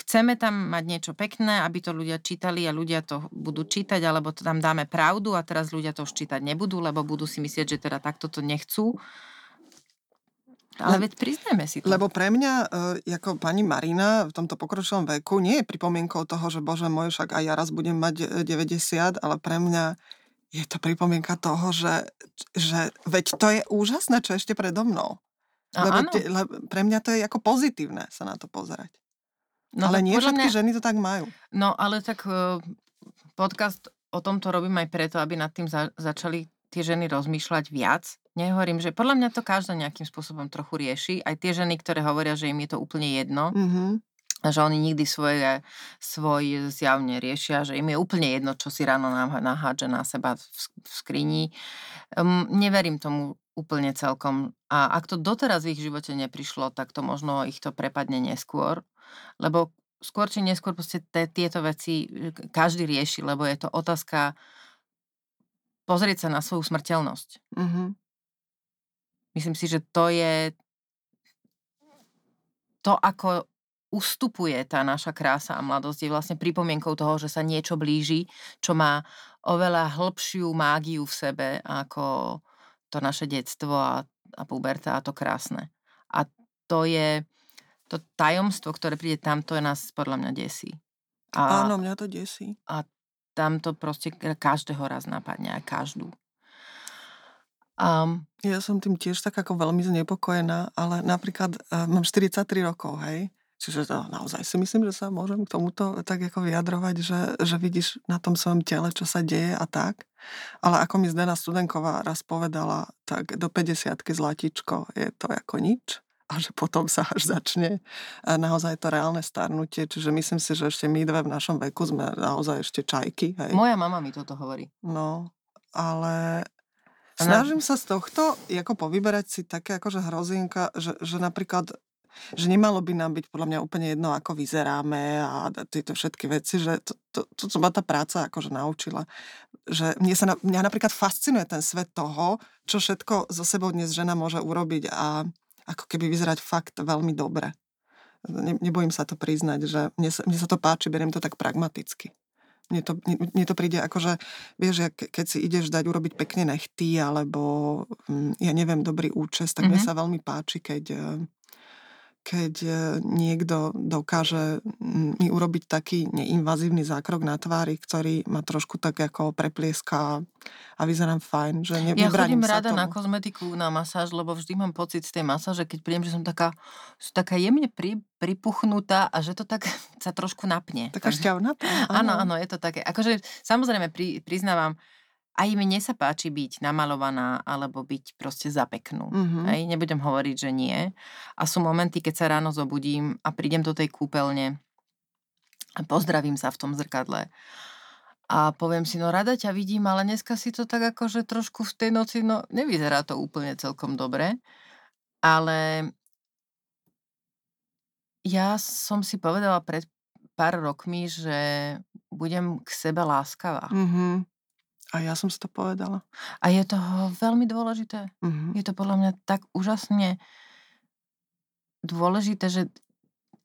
chceme tam mať niečo pekné, aby to ľudia čítali a ľudia to budú čítať, alebo to tam dáme pravdu a teraz ľudia to už čítať nebudú, lebo budú si myslieť, že teda takto to nechcú. Ale veď priznajme si to. Lebo pre mňa, e, ako pani Marina v tomto pokročilom veku, nie je pripomienkou toho, že bože môj, však aj ja raz budem mať 90, ale pre mňa je to pripomienka toho, že, že veď to je úžasné, čo ešte predo mnou. A lebo, te, lebo pre mňa to je ako pozitívne sa na to pozerať. No, ale nie všetky mňa... ženy to tak majú. No ale tak uh, podcast o tomto robím aj preto, aby nad tým za, začali tie ženy rozmýšľať viac Nehovorím, že podľa mňa to každá nejakým spôsobom trochu rieši. Aj tie ženy, ktoré hovoria, že im je to úplne jedno, mm-hmm. že oni nikdy svoje, svoj zjav neriešia, že im je úplne jedno, čo si ráno nahádže na seba v, v skrini. Um, neverím tomu úplne celkom. A ak to doteraz v ich živote neprišlo, tak to možno ich to prepadne neskôr. Lebo skôr či neskôr proste tieto veci e, každý rieši, lebo je to otázka pozrieť sa na svoju smrteľnosť. Mm-hmm. Myslím si, že to je to, ako ustupuje tá naša krása a mladosť, je vlastne pripomienkou toho, že sa niečo blíži, čo má oveľa hĺbšiu mágiu v sebe ako to naše detstvo a, a puberta a to krásne. A to je to tajomstvo, ktoré príde tam, to je nás podľa mňa desí. A, Áno, mňa to desí. A tam to proste každého raz napadne, aj každú. Um, ja som tým tiež tak ako veľmi znepokojená, ale napríklad uh, mám 43 rokov, hej, čiže to naozaj si myslím, že sa môžem k tomuto tak ako vyjadrovať, že, že vidíš na tom svojom tele, čo sa deje a tak. Ale ako mi Zdena Studenková raz povedala, tak do 50 zlatičko je to ako nič a že potom sa až začne naozaj to reálne starnutie. Čiže myslím si, že ešte my dve v našom veku sme naozaj ešte čajky. Hej. Moja mama mi toto hovorí. No, ale Snažím sa z tohto ako povyberať si také akože hrozienka, že, že napríklad že nemalo by nám byť podľa mňa úplne jedno, ako vyzeráme a tieto všetky veci, že to, to, to, to ma tá práca akože naučila. Že mne sa, mňa napríklad fascinuje ten svet toho, čo všetko zo sebou dnes žena môže urobiť a ako keby vyzerať fakt veľmi dobre. Ne, nebojím sa to priznať, že mne sa, mne sa to páči, beriem to tak pragmaticky. Mne to, mne, to príde ako, že vieš, keď si ideš dať urobiť pekne nechty, alebo mm, ja neviem, dobrý účes, tak mm-hmm. mne mhm. sa veľmi páči, keď eh, keď e, niekto dokáže mi urobiť taký neinvazívny zákrok na tvári, ktorý ma trošku tak ako preplieska a vyzerám fajn, že ne, Ja chodím rada tomu. na kozmetiku, na masáž, lebo vždy mám pocit z tej masáže, keď príjem, že som taká, taká jemne pri, pripuchnutá a že to tak sa trošku napne. Taká šťavnatá. Áno, áno, je to také. Akože samozrejme pri, priznávam, aj mne sa páči byť namalovaná alebo byť proste za peknú. Mm-hmm. Hej, nebudem hovoriť, že nie. A sú momenty, keď sa ráno zobudím a prídem do tej kúpeľne a pozdravím sa v tom zrkadle. A poviem si, no rada ťa vidím, ale dneska si to tak akože trošku v tej noci, no nevyzerá to úplne celkom dobre. Ale ja som si povedala pred pár rokmi, že budem k sebe láskavá. Mm-hmm. A ja som si to povedala. A je to veľmi dôležité. Mm-hmm. Je to podľa mňa tak úžasne dôležité, že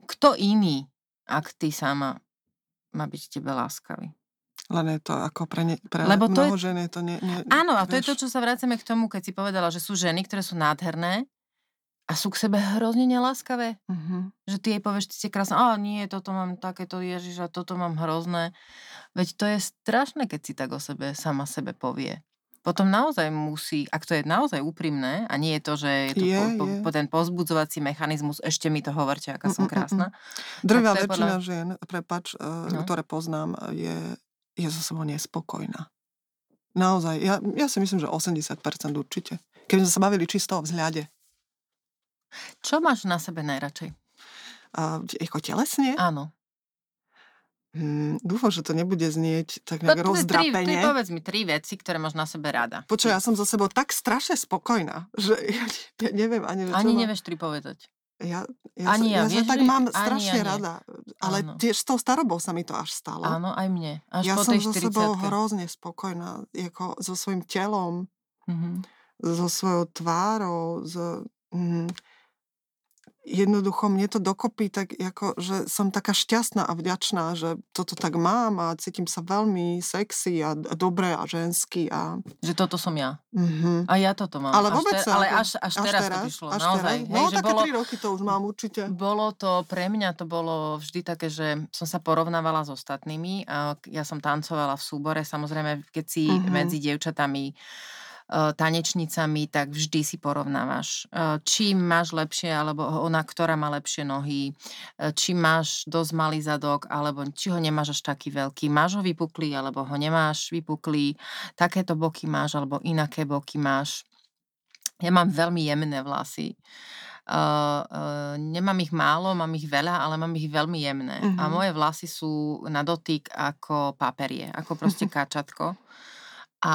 kto iný, ak ty sama, má byť tebe láskavý. Len je to ako pre, ne, pre Lebo to mnoho je... žen je to... Ne, ne, Áno, a to vieš... je to, čo sa vraceme k tomu, keď si povedala, že sú ženy, ktoré sú nádherné a sú k sebe hrozne neláskavé. Uh-huh. Že ty jej povieš, ty ste krásna, a nie, toto mám takéto, ježiš, a toto mám hrozné. Veď to je strašné, keď si tak o sebe sama sebe povie. Potom naozaj musí, ak to je naozaj úprimné, a nie je to, že je to je, po, po, po ten pozbudzovací mechanizmus, ešte mi to hovorte, aká som krásna. Drvá väčšina podľa... žien, prepač, uh, no. ktoré poznám, je, je so sebou nespokojná. Naozaj, ja, ja si myslím, že 80% určite. Keby sme sa bavili čisto o vzhľade. Čo máš na sebe najradšej? Uh, ako telesne? Áno. Hmm, dúfam, že to nebude znieť tak nejak no, rozdrapenie. Tri, tri, povedz mi tri veci, ktoré máš na sebe rada. Počuj, ja som za sebou tak strašne spokojná, že ja, ja neviem ani... Ani nevieš tri povedať. Ja, ja, ani ja, ja vieš, tak mám strašne ja rada. Ale áno. tiež s tou starobou sa mi to až stalo. Áno, aj mne. Až ja po som so sebou hrozne spokojná. Ako so svojím telom, mm-hmm. so svojou tvárou, s, mm, jednoducho mne to dokopy tak ako, že som taká šťastná a vďačná, že toto tak mám a cítim sa veľmi sexy a, a dobré a ženský. A... Že toto som ja. Mm-hmm. A ja toto mám. Ale vôbec až, te, ale až, až, až teraz, teraz to vyšlo. Až naozaj. Teraz? Hej, no že také bolo, tri roky to už mám určite. Bolo to, pre mňa to bolo vždy také, že som sa porovnávala s ostatnými. Ja som tancovala v súbore, samozrejme, keď si mm-hmm. medzi dievčatami tanečnicami, tak vždy si porovnávaš. E, či máš lepšie, alebo ona, ktorá má lepšie nohy, e, či máš dosť malý zadok, alebo či ho nemáš až taký veľký. Máš ho vypuklý, alebo ho nemáš vypuklý. Takéto boky máš, alebo inaké boky máš. Ja mám veľmi jemné vlasy. Uh, uh, nemám ich málo, mám ich veľa, ale mám ich veľmi jemné. Uh-huh. A mhm. moje vlasy sú na dotyk ako paperie, ako proste kačatko. A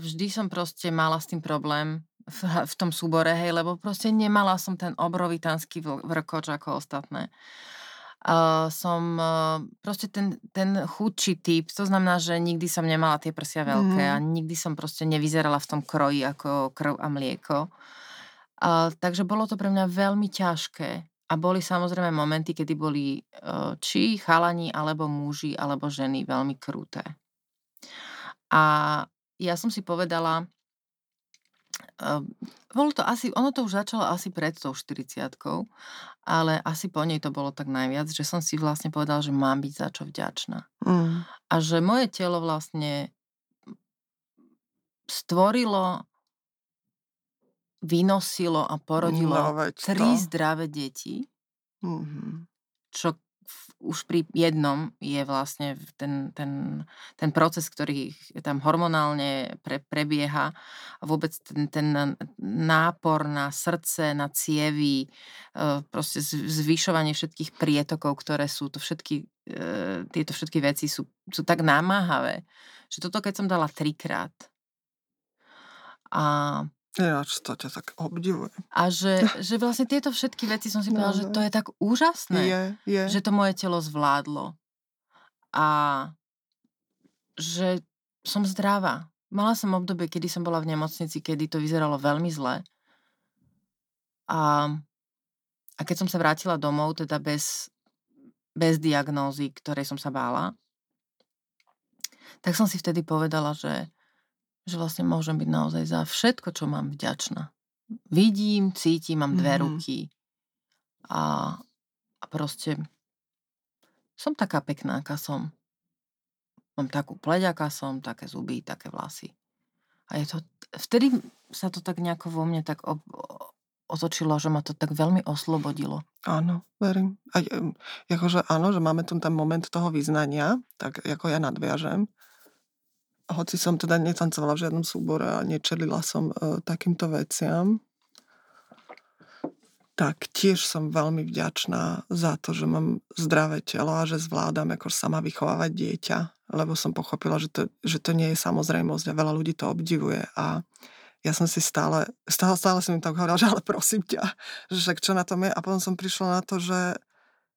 vždy som proste mala s tým problém v, v tom súbore, hej, lebo proste nemala som ten obrovitánsky vrkoč ako ostatné. Uh, som uh, proste ten, ten chudší typ, to znamená, že nikdy som nemala tie prsia veľké mm. a nikdy som proste nevyzerala v tom kroji ako krv a mlieko. Uh, takže bolo to pre mňa veľmi ťažké. A boli samozrejme momenty, kedy boli uh, či chalani, alebo muži, alebo ženy veľmi kruté. A ja som si povedala, uh, bolo to asi, ono to už začalo asi pred tou 40 ale asi po nej to bolo tak najviac, že som si vlastne povedala, že mám byť za čo vďačná. Mm. A že moje telo vlastne stvorilo vynosilo a porodilo No tri to. zdravé deti, Mhm. čo už pri jednom je vlastne ten, ten, ten proces, ktorý tam hormonálne pre, prebieha a vôbec ten, ten nápor na srdce, na cievy, e, proste zvyšovanie všetkých prietokov, ktoré sú, to všetky, e, tieto všetky veci sú, sú tak námahavé, že toto keď som dala trikrát a Ináč to ťa tak obdivujem. A že, že vlastne tieto všetky veci som si povedala, že to je tak úžasné, Je, je. že to moje telo zvládlo. A že som zdravá. Mala som obdobie, kedy som bola v nemocnici, kedy to vyzeralo veľmi zle. A, a keď som sa vrátila domov, teda bez, bez diagnózy, ktorej som sa bála, tak som si vtedy povedala, že že vlastne môžem byť naozaj za všetko, čo mám vďačná. Vidím, cítim, mám dve Mhm. ruky a, a proste som taká pekná, aká som. Mám takú pleť, aká som, také zuby, také vlasy. A je to, vtedy sa to tak nejako vo mne tak ob, otočilo, že ma to tak veľmi oslobodilo. Áno, verím. A, akože áno, že máme tu ten moment toho vyznania, tak ako ja nadviažem. Hoci som teda netancovala v žiadnom súbore a nečelila som e, takýmto veciam, tak tiež som veľmi vďačná za to, že mám zdravé telo a že zvládam ako sama vychovávať dieťa, lebo som pochopila, že to, že to nie je samozrejmosť a veľa ľudí to obdivuje a ja som si stále, stále, stále som im tak hovorila, že ale prosím ťa, že však čo na tom je? A potom som prišla na to, že,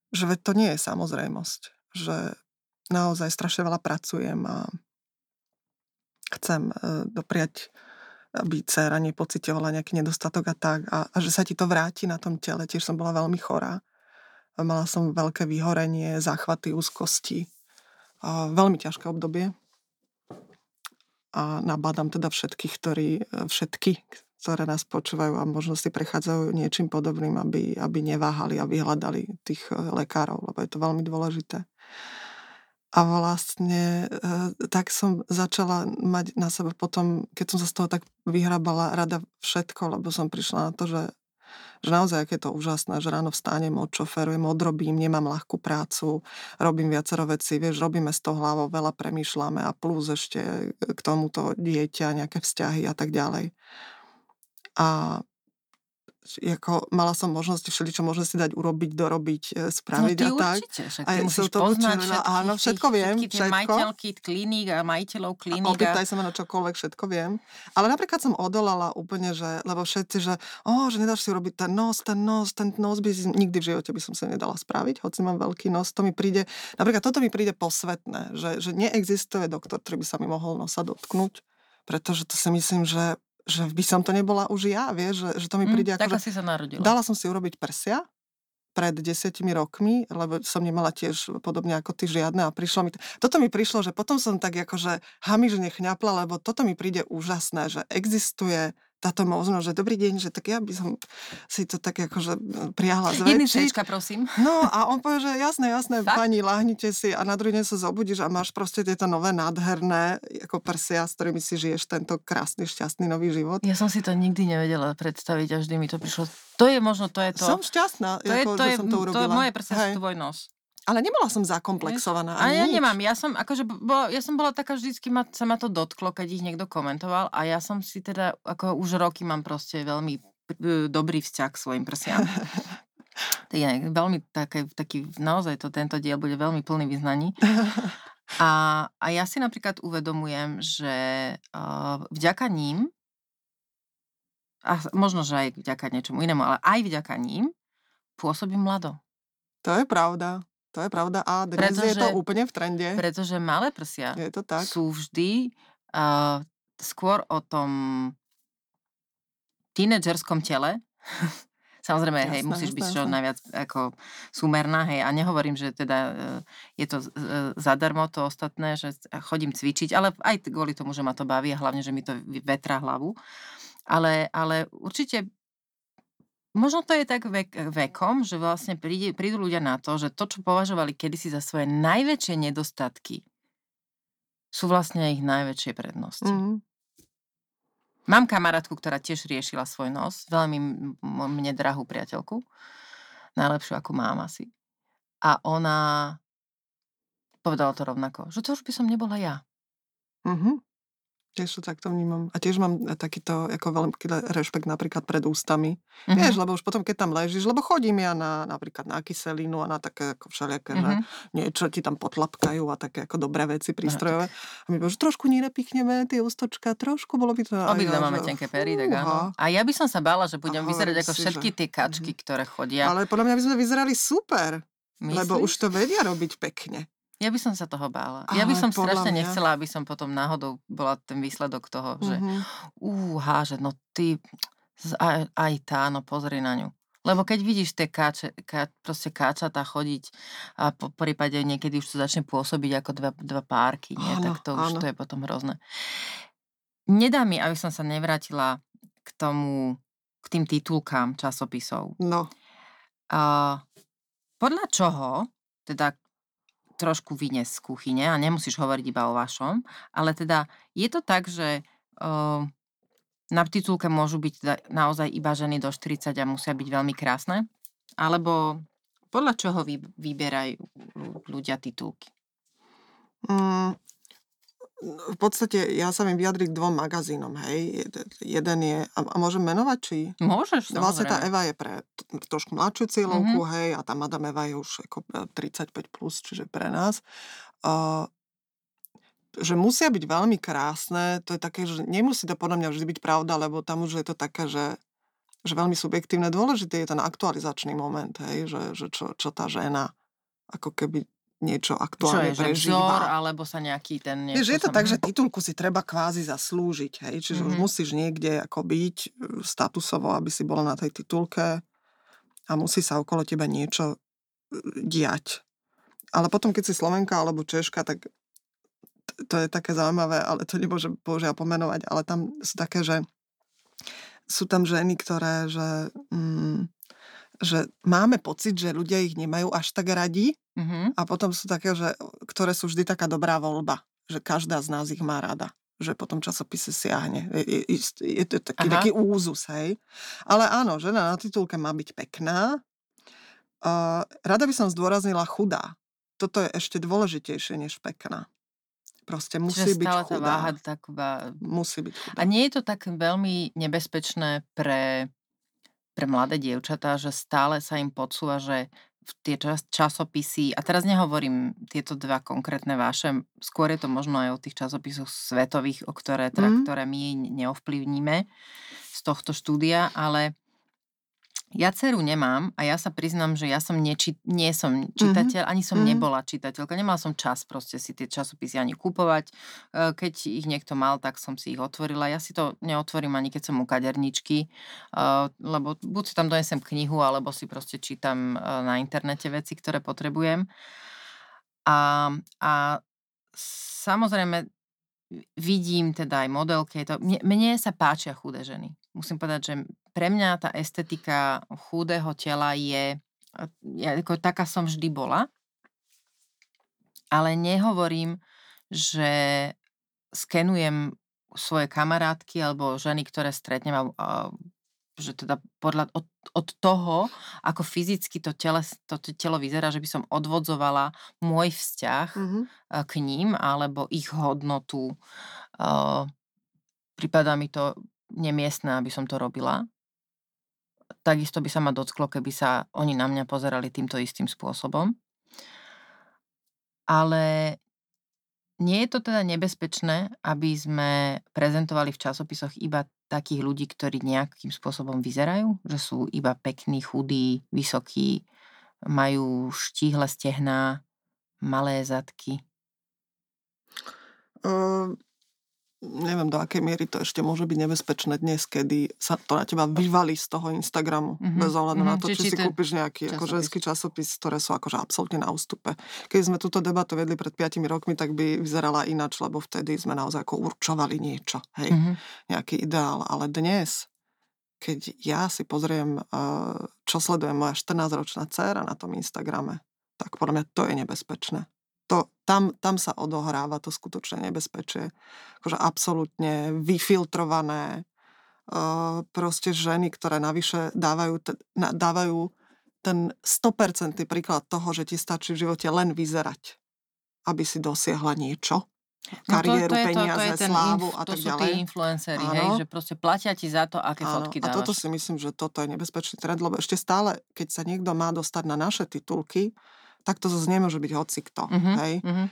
že veď to nie je samozrejmosť, že naozaj strašne veľa pracujem a chcem e, dopriať aby dcera nepocitovala nejaký nedostatok a tak. A, a že sa ti to vráti na tom tele. Tiež som bola veľmi chorá. Mala som veľké vyhorenie, záchvaty úzkosti. A veľmi ťažké obdobie. A nabádam teda všetkých, ktorí, všetky, ktoré nás počúvajú a možno si prechádzajú niečím podobným, aby, aby neváhali a vyhľadali tých e, lekárov, lebo je to veľmi dôležité. A vlastne e, tak som začala mať na sebe potom, keď som sa z toho tak vyhrabala rada všetko, lebo som prišla na to, že, že naozaj aké to úžasné, že ráno vstánem, odšoferujem, odrobím, nemám ľahkú prácu, robím viacero vecí, vieš, robíme z toho hlavou, veľa premýšľame a plus ešte k tomuto dieťa, nejaké vzťahy a tak ďalej. A ako mala som možnosť všeličo možno si dať urobiť, dorobiť, e, No spraviť ty a tak. určite, však A ty musíš to poznať všetkých áno, tých- všetko viem, všetky tie všetko. majiteľky kliník a majiteľov kliník. A, opýtaj sa ma na čokoľvek, všetko viem. Ale napríklad som odolala úplne, že, lebo všetci, že, oh, že nedáš si urobiť ten nos, ten nos, ten nos by si, nikdy v živote by som sa nedala spraviť, hoci mám veľký nos, to mi príde, napríklad toto mi príde posvetné, že, že neexistuje doktor, ktorý by sa mi mohol nosa dotknúť, pretože to si myslím, že, že by som to nebola už ja, vieš, že, že to mi Hm, príde tak ako, že asi sa narodila. Dala som si urobiť prsia pred desiatimi rokmi, lebo som nemala tiež podobne ako ty žiadne a prišlo mi... To, toto mi prišlo, že potom som tak akože hamižne chňapla, lebo toto mi príde úžasné, že existuje táto možnosť, že dobrý deň, že tak ja by som si to tak akože priahla Jedným zväčšiť. Cčka, prosím. No a on povie, že jasné, jasné, Fakt? pani, láhnite si a na druhý deň sa zobudíš a máš proste tieto nové nádherné ako prsia, s ktorými si žiješ tento krásny, šťastný nový život. Ja som si to nikdy nevedela predstaviť, až vždy mi to prišlo. To je možno, to je to. Som šťastná, to je, ako, to že je, som to urobila. to moje prsia sú tvoj nos. Ale nebola som zakomplexovaná. A ja nič. nemám, ja som, akože, bo, ja som bola taká vždycky, ma, sa ma to dotklo, keď ich niekto komentoval a ja som si teda, ako už roky mám proste veľmi e, dobrý vzťah k svojim prsiam. Je veľmi také, taký, naozaj to, tento diel bude veľmi plný vyznaní. A, a ja si napríklad uvedomujem, že uh, vďaka ním, a možno, že aj vďaka niečomu inému, ale aj vďaka ním, pôsobím mlado. To je pravda. To je pravda a dnes je to Pretože- úplne v trende. Pretože malé prsia Je to tak. sú vždy uh, skôr o tom tínedžerskom tele Samozrejme, hej, Jasné, musíš byť jasné, čo jasné. najviac ako súmerná, hej, a nehovorím, že teda e, je to e, zadarmo to ostatné, že c- chodím cvičiť, ale aj kvôli tomu, že ma to baví a hlavne, že mi to vetrá hlavu. Ale, ale určite možno to je tak vek, vekom, že vlastne príde, prídu ľudia na to, že to, čo považovali kedysi za svoje najväčšie nedostatky, sú vlastne ich najväčšie prednosti. Mhm. Mám kamarátku, ktorá tiež riešila svoj nos, veľmi mne drahú priateľku, najlepšiu ako mám asi. A ona povedala to rovnako, že to už by som nebola ja. Mhm. Tiež to takto vnímam. A tiež mám e, takýto ako veľký rešpekt napríklad pred ústami. Mhm. Vieš, lebo už potom, keď tam ležíš, lebo chodím ja na, napríklad na kyselinu a na také ako všelijaké, že Mhm. niečo ti tam potlapkajú a také ako dobré veci prístrojové. A my že trošku nerepichneme tie ústočka, trošku bolo by to... a Obidve ja, máme že tenké pery, tak áno. A ja by som sa bála, že budem A vyzerať ako si, všetky že- tie kačky, ktoré chodia. Ale podľa mňa by sme vyzerali super, lebo Myslíš? už to vedia robiť pekne. Ja by som sa toho bála. Ja by som strašne mňa- nechcela, aby som potom náhodou bola ten výsledok toho, že Mhm. úha, že no ty, aj, aj tá, no pozri na ňu. Lebo keď vidíš tie káče, ká, proste káčatá chodiť a po prípade niekedy už to začne pôsobiť ako dva, dva párky, nie? Áno, tak to už áno. to je potom hrozné. Nedá mi, aby som sa nevrátila k tomu, k tým titulkám časopisov. No, A podľa čoho, teda trošku vynes z kuchyne a nemusíš hovoriť iba o vašom, ale teda je to tak, že uh, na titulke môžu byť naozaj iba ženy do 40 a musia byť veľmi krásne? Alebo podľa čoho vy, vyberajú ľudia titulky? Mm, v podstate ja sa viem vyjadriť k dvom magazínom, hej. Jed- Jeden je, a, a môžem menovať, či... Môžeš, Vlastne tá. Eva je pre trošku mladšiu cieľovku, hej, a tá Madame Eva je už ako e, 35+, plus, čiže pre nás. Uh, že musia byť veľmi krásne, to je také, že nemusí to podľa mňa vždy byť pravda, lebo tam už je to také, že, že veľmi subjektívne. Dôležitý je ten aktualizačný moment, hej, že, že čo, čo tá žena ako keby niečo Čo aktuálne je, že vzor, prežíva. alebo sa nejaký ten... Vieš, je to sa- tak, že titulku si treba kvázi zaslúžiť, hej? Čiže už Mhm. musíš niekde ako byť e, statusovo, aby si bola na tej titulke a musí sa okolo teba niečo e, diať. Ale potom, keď si Slovenka alebo Češka, tak to je také zaujímavé, ale to nemôžem bohužiaľ pomenovať, ale tam sú také, že sú tam ženy, ktoré, že, mm, že máme pocit, že ľudia ich nemajú až tak radi, Mhm. a potom sú také, že, ktoré sú vždy taká dobrá voľba, že každá z nás ich má rada že potom časopise siahne. Je, je, je, to taký, Aha. taký úzus, hej. Ale áno, žena na titulke má byť pekná. Uh, rada by som zdôraznila chudá. Toto je ešte dôležitejšie než pekná. Proste musí Čiže byť stále tá chudá. váha tak iba Musí byť chudá. A nie je to tak veľmi nebezpečné pre, pre mladé dievčatá, že stále sa im podsúva, že v tie čas, časopisy, a teraz nehovorím tieto dva konkrétne vaše, skôr je to možno aj o tých časopisoch svetových, o ktoré, teda, Mm. ktoré my neovplyvníme z tohto štúdia, ale ja dceru nemám a ja sa priznám, že ja som neči, nie som čitateľ, ani som Mhm. nebola čitateľka. Nemala som čas proste si tie časopisy ani kupovať. E, Keď ich niekto mal, tak som si ich otvorila. Ja si to neotvorím ani keď som u kaderničky, e, lebo buď si tam donesem knihu, alebo si proste čítam e, na internete veci, ktoré potrebujem. A, a samozrejme vidím teda aj modelky. To, mne, mne sa páčia chudé ženy. Musím povedať, že pre mňa tá estetika chudého tela je, ja, ako taká som vždy bola, ale nehovorím, že skenujem svoje kamarátky alebo ženy, ktoré stretnem a, a že teda podľa, od, od toho, ako fyzicky to, tele, to te- telo vyzerá, že by som odvodzovala môj vzťah Mhm. e, k ním alebo ich hodnotu. Uh, Prípada mi to nemiestné, aby som to robila. Takisto by sa ma dotklo, keby sa oni na mňa pozerali týmto istým spôsobom. Ale nie je to teda nebezpečné, aby sme prezentovali v časopisoch iba takých ľudí, ktorí nejakým spôsobom vyzerajú, že sú iba pekní, chudí, vysokí, majú štíhle stehná, malé zadky. Uh, neviem do akej miery to ešte môže byť nebezpečné dnes, kedy sa to na teba vyvalí z toho Instagramu, mm-hmm. bez ohľadu mm-hmm. na to, či, či si kúpiš nejaký časopis. ako ženský časopis, ktoré sú akože absolútne na ústupe. Keď sme túto debatu vedli pred 5 rokmi, tak by vyzerala ináč, lebo vtedy sme naozaj ako určovali niečo, hej, mm-hmm. nejaký ideál. Ale dnes, keď ja si pozriem, eh, čo sleduje moja 14-ročná dcéra na tom Instagrame, tak podľa mňa to je nebezpečné to, tam, tam sa odohráva to skutočné nebezpečie. Akože absolútne vyfiltrované uh, proste ženy, ktoré navyše dávajú, t- na, dávajú ten 100% príklad toho, že ti stačí v živote len vyzerať, aby si dosiahla niečo. Kariéru, no to, to peniaze, to, to slávu inf, a tak ďalej. To sú tí influenceri, hej, že proste platia ti za to, aké Áno. fotky dávaš. A toto si myslím, že toto je nebezpečný trend, lebo ešte stále, keď sa niekto má dostať na naše titulky, tak to zase nemôže byť hocikto. Mm-hmm. Hej? Mm-hmm.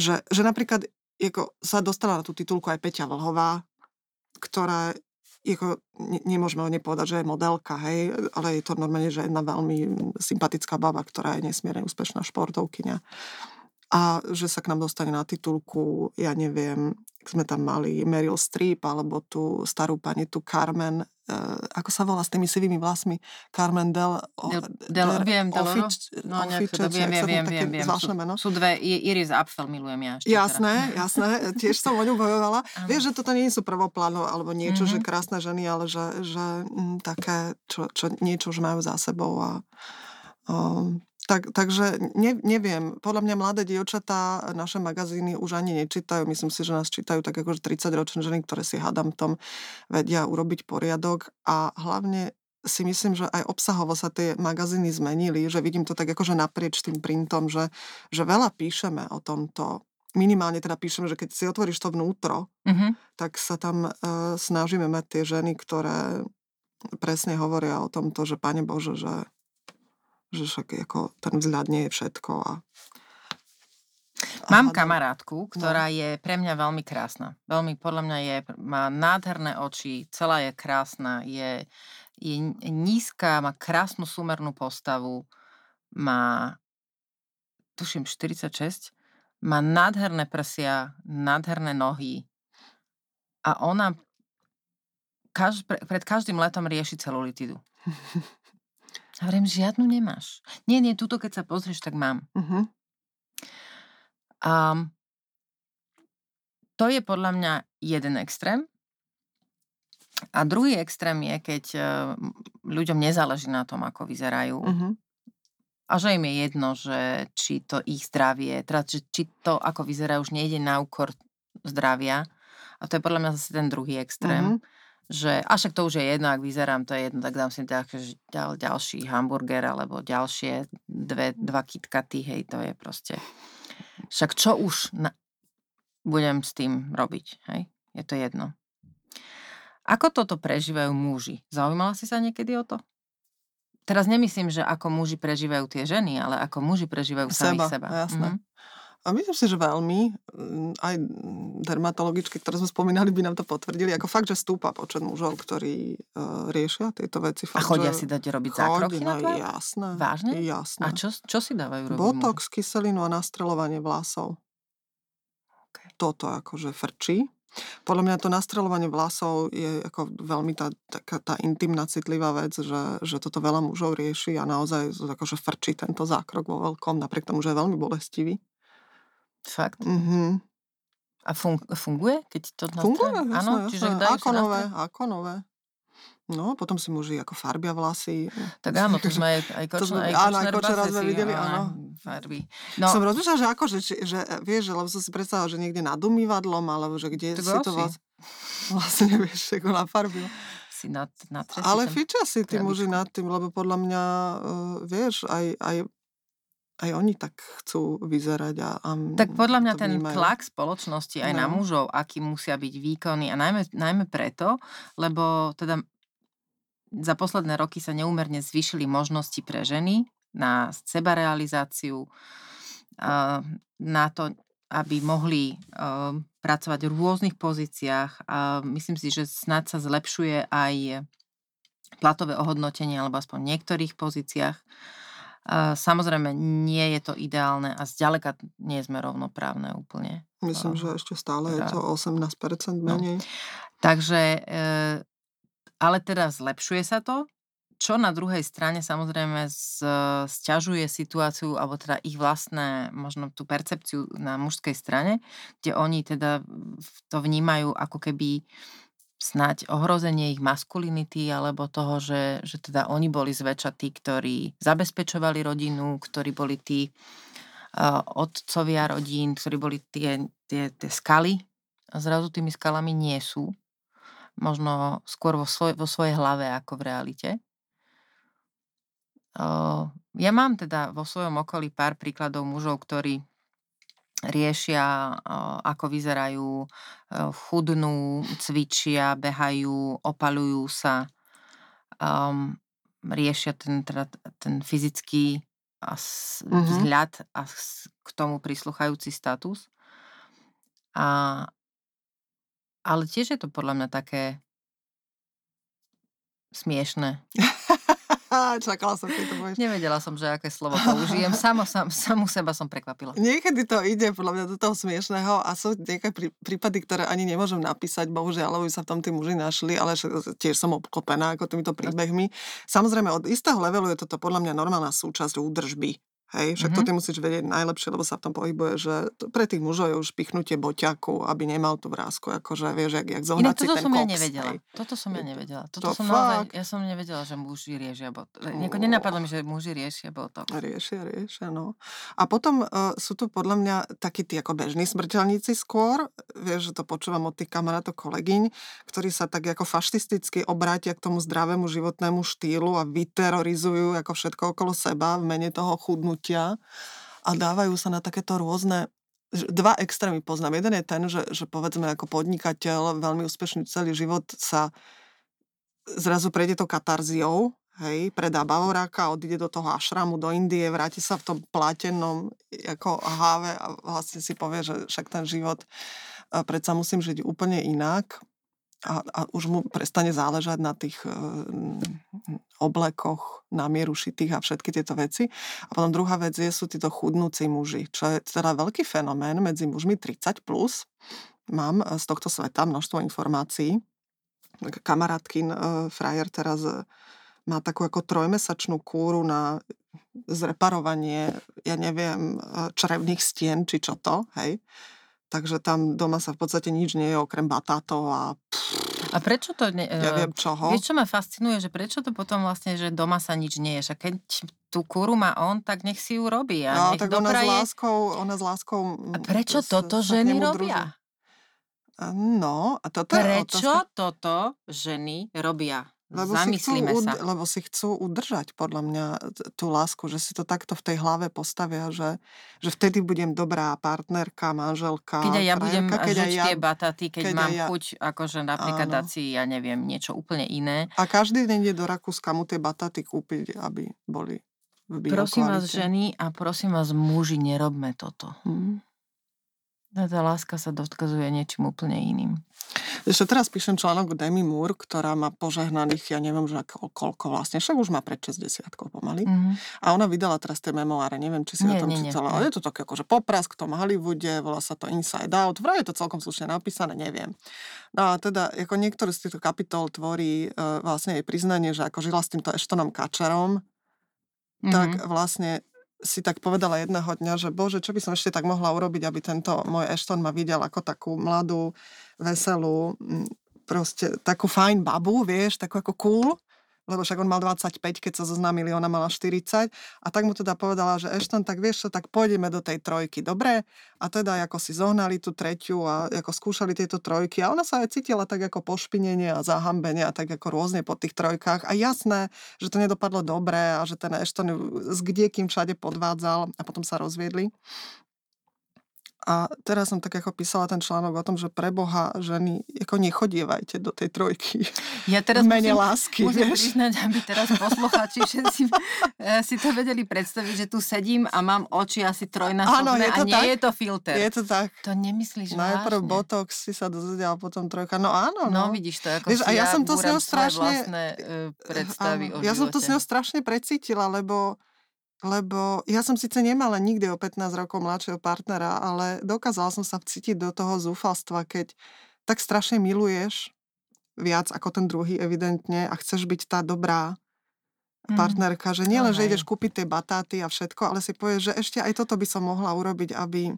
Že, že napríklad ako, sa dostala na tú titulku aj Peťa Vlhová, ktorá ako, ne, nemôžeme o nej povedať, že je modelka, hej, ale je to normálne, že jedna veľmi sympatická baba, ktorá je nesmierne úspešná športovkyňa. A že sa k nám dostane na titulku, ja neviem, sme tam mali Meryl Streep, alebo tú starú pani, tú Carmen, uh, ako sa volá s tými sivými vlasmi? Carmen Del... Del, del, del viem, Del Ofič, no, to, viem, viem, viem, viem, viem. Sú, meno. sú dve, Iris Apfel milujem ja. Ešte jasné, teda. jasné, tiež som o ňu bojovala. Vieš, že toto nie sú prvoplánov alebo niečo, mm-hmm. že krásne ženy, ale že, že m, mm, také, čo, čo, niečo už majú za sebou a um, tak, takže ne, neviem, podľa mňa mladé dievčatá naše magazíny už ani nečítajú. Myslím si, že nás čítajú tak akože 30 ročné ženy, ktoré si hádam tom vedia urobiť poriadok a hlavne si myslím, že aj obsahovo sa tie magazíny zmenili, že vidím to tak akože naprieč tým printom, že, že veľa píšeme o tomto minimálne teda píšeme, že keď si otvoríš to vnútro, mm-hmm. tak sa tam e, snažíme mať tie ženy, ktoré presne hovoria o tomto, že Pane Bože, že že však ako ten vzhľad nie je všetko. A, Mám kamarátku, no. ktorá no. je pre mňa veľmi krásna. Veľmi, podľa mňa je, má nádherné oči, celá je krásna, je, je nízka, má krásnu súmernú postavu, má, tuším, 46, má nádherné prsia, nádherné nohy a ona kaž, pred každým letom rieši celulitidu. A vrem, žiadnu nemáš. Nie, nie, túto keď sa pozrieš, tak mám. Uh-huh. A to je podľa mňa jeden extrém. A druhý extrém je, keď uh, ľuďom nezáleží na tom, ako vyzerajú. Uh-huh. A že im je jedno, že či to ich zdravie, teda či to, ako vyzerajú, už nejde na úkor zdravia. A to je podľa mňa zase ten druhý extrém. Uh-huh že a však to už je jedno, ak vyzerám, to je jedno, tak dám si tak, ďal, ďalší hamburger alebo ďalšie dve, dva kitkaty, hej, to je proste. Však čo už na, budem s tým robiť, hej? Je to jedno. Ako toto prežívajú muži? Zaujímala si sa niekedy o to? Teraz nemyslím, že ako muži prežívajú tie ženy, ale ako muži prežívajú seba, samých seba. Jasné. Mm-hmm. A myslím si, že veľmi, mm, aj dermatologičky, ktoré sme spomínali, by nám to potvrdili, ako fakt, že stúpa počet mužov, ktorí uh, riešia tieto veci. Fakt, a chodia si dať robiť zákroky na tvár? Jasné. Vážne? Jasné. A čo, čo si dávajú robiť? Botox, kyselinu a nastrelovanie vlasov. Okay. Toto akože frčí. Podľa mňa to nastrelovanie vlasov je ako veľmi tá, taká tá intimná, citlivá vec, že, že toto veľa mužov rieši a naozaj akože frčí tento zákrok vo veľkom, napriek tomu, že je veľmi bolestivý. Fakt? Mhm. A fun- funguje, keď to nastrojím? Funguje, jasné, Áno, jasné. čiže dajú ako nové, ako nové. No, potom si muži ako farbia vlasy. Tak áno, to sme aj, aj kočné, aj áno, aj sme videli, áno. Farby. No. Som rozmýšľala, že ako, že, že, vieš, že, lebo som si predstavila, že niekde nad umývadlom, alebo že kde tak si to vlastne, vlastne nevieš, ako na farby. Si nad, nad Ale fičia si tí muži nad tým, lebo podľa mňa, uh, vieš, aj, aj aj oni tak chcú vyzerať. A, a tak podľa mňa ten vnímajú. tlak spoločnosti aj no. na mužov, aký musia byť výkonní a najmä, najmä preto, lebo teda za posledné roky sa neúmerne zvyšili možnosti pre ženy na sebarealizáciu, na to, aby mohli pracovať v rôznych pozíciách a myslím si, že snad sa zlepšuje aj platové ohodnotenie alebo aspoň v niektorých pozíciách Samozrejme, nie je to ideálne a zďaleka nie sme rovnoprávne úplne. Myslím, že ešte stále je to 18% no. menej. No. Takže, e, ale teda zlepšuje sa to, čo na druhej strane samozrejme sťažuje situáciu, alebo teda ich vlastné, možno tú percepciu na mužskej strane, kde oni teda to vnímajú ako keby snať ohrozenie ich maskulinity alebo toho, že, že teda oni boli zväčša tí, ktorí zabezpečovali rodinu, ktorí boli tí uh, otcovia rodín, ktorí boli tie, tie, tie skaly a zrazu tými skalami nie sú. Možno skôr vo, svoj, vo svojej hlave ako v realite. Uh, ja mám teda vo svojom okolí pár príkladov mužov, ktorí riešia, ako vyzerajú, chudnú, cvičia, behajú, opalujú sa, um, riešia ten, teda, ten fyzický a mm-hmm. vzhľad a k tomu prisluchajúci status. A, ale tiež je to podľa mňa také smiešné. Čakala som, keď to povieš. Nevedela som, že aké slovo použijem. Samo, sam, samu seba som prekvapila. Niekedy to ide podľa mňa do toho smiešného a sú nejaké prípady, ktoré ani nemôžem napísať, bohužiaľ, by sa v tom tí muži našli, ale tiež som obklopená ako týmito príbehmi. Samozrejme, od istého levelu je toto podľa mňa normálna súčasť údržby Hej, však mm-hmm. to ty musíš vedieť najlepšie, lebo sa v tom pohybuje, že pre tých mužov je už pichnutie boťaku, aby nemal tú vrázku, akože vieš, jak, jak zohnať si ten som koks, ja nevedela. Hej. Toto som ja nevedela. Toto to som naozaj, ja som nevedela, že muži riešia botok. Nieko nenapadlo mi, že muži riešia botok. Riešia, riešia, no. A potom uh, sú tu podľa mňa takí tí ako bežní smrteľníci skôr, vieš, že to počúvam od tých kamarátov, kolegyň, ktorí sa tak ako fašisticky obrátia k tomu zdravému životnému štýlu a vyterorizujú ako všetko okolo seba v mene toho chudnúť hnutia a dávajú sa na takéto rôzne dva extrémy poznám. Jeden je ten, že, že povedzme ako podnikateľ, veľmi úspešný celý život sa zrazu prejde to katarziou, hej, predá bavoráka, odíde do toho ašramu, do Indie, vráti sa v tom platenom ako háve a vlastne si povie, že však ten život predsa musím žiť úplne inak a, a už mu prestane záležať na tých e, oblekoch na mieru šitých a všetky tieto veci. A potom druhá vec je, sú títo chudnúci muži, čo je teda veľký fenomén medzi mužmi 30+. Plus. Mám z tohto sveta množstvo informácií. Kamarátkin e, frajer teraz má takú ako trojmesačnú kúru na zreparovanie, ja neviem, črevných stien, či čo to, hej Takže tam doma sa v podstate nič nie je okrem batátov a... A prečo to... Ne, ja viem čoho. Vieš, čo ma fascinuje, že prečo to potom vlastne, že doma sa nič nie je. Že keď tú kuru má on, tak nech si ju robí. A no, tak ona s láskou... Ona s láskou a prečo s, toto ženy robia? No, a toto Prečo otázka... toto ženy robia? Lebo si, chcú, sa. lebo si chcú udržať podľa mňa tú lásku, že si to takto v tej hlave postavia, že, že vtedy budem dobrá partnerka, manželka. Keď aj ja budem keď žiť ja, tie bataty, keď, keď mám ja, chuť akože napríklad dať si, ja neviem, niečo úplne iné. A každý deň ide do Rakúska mu tie bataty kúpiť, aby boli v Prosím vás ženy a prosím vás muži, nerobme toto. Hmm. Tá láska sa dotkazuje niečím úplne iným. Ešte teraz píšem článok Demi Moore, ktorá má požehnaných, ja neviem, že ako, koľko vlastne, však už má pred 60 pomaly. Mm-hmm. A ona vydala teraz tie memoáre, neviem, či si nie, o tom nie, čítala, nie. ale je to také akože poprask v tom Hollywoode, volá sa to Inside Out, vraj je to celkom slušne napísané, neviem. No a teda, ako niektorý z týchto kapitol tvorí uh, vlastne jej priznanie, že ako žila s týmto Eštonom Kačerom, mm-hmm. tak vlastne si tak povedala jedného dňa, že bože, čo by som ešte tak mohla urobiť, aby tento môj Ashton ma videl ako takú mladú, veselú, proste takú fajn babu, vieš, takú ako cool lebo však on mal 25, keď sa zoznámili, ona mala 40 a tak mu teda povedala, že Ešton, tak vieš čo, tak pôjdeme do tej trojky, dobre? A teda ako si zohnali tú treťu a ako skúšali tieto trojky a ona sa aj cítila tak ako pošpinenie a zahambenie a tak ako rôzne po tých trojkách a jasné, že to nedopadlo dobre a že ten Ešton s kdiekým všade podvádzal a potom sa rozviedli. A teraz som tak ako písala ten článok o tom, že pre Boha ženy ako nechodievajte do tej trojky. Ja teraz mene musím, lásky, musím vieš? priznať, aby teraz posluchači všetci eh, si to vedeli predstaviť, že tu sedím a mám oči asi trojnásobné a nie tak? je to filter. Je to tak. To nemyslíš Najprv vážne? botox si sa dozvedela, potom trojka. No áno, no. No vidíš to, ako vieš, a ja som to s ňou strašne... Vlastné, uh, predstavy áno, o Ja som to s ňou strašne precítila, lebo lebo ja som síce nemala nikdy o 15 rokov mladšieho partnera, ale dokázala som sa vcítiť do toho zúfalstva, keď tak strašne miluješ viac ako ten druhý evidentne a chceš byť tá dobrá mm. partnerka, že nie len, že ideš kúpiť tie batáty a všetko, ale si povieš, že ešte aj toto by som mohla urobiť, aby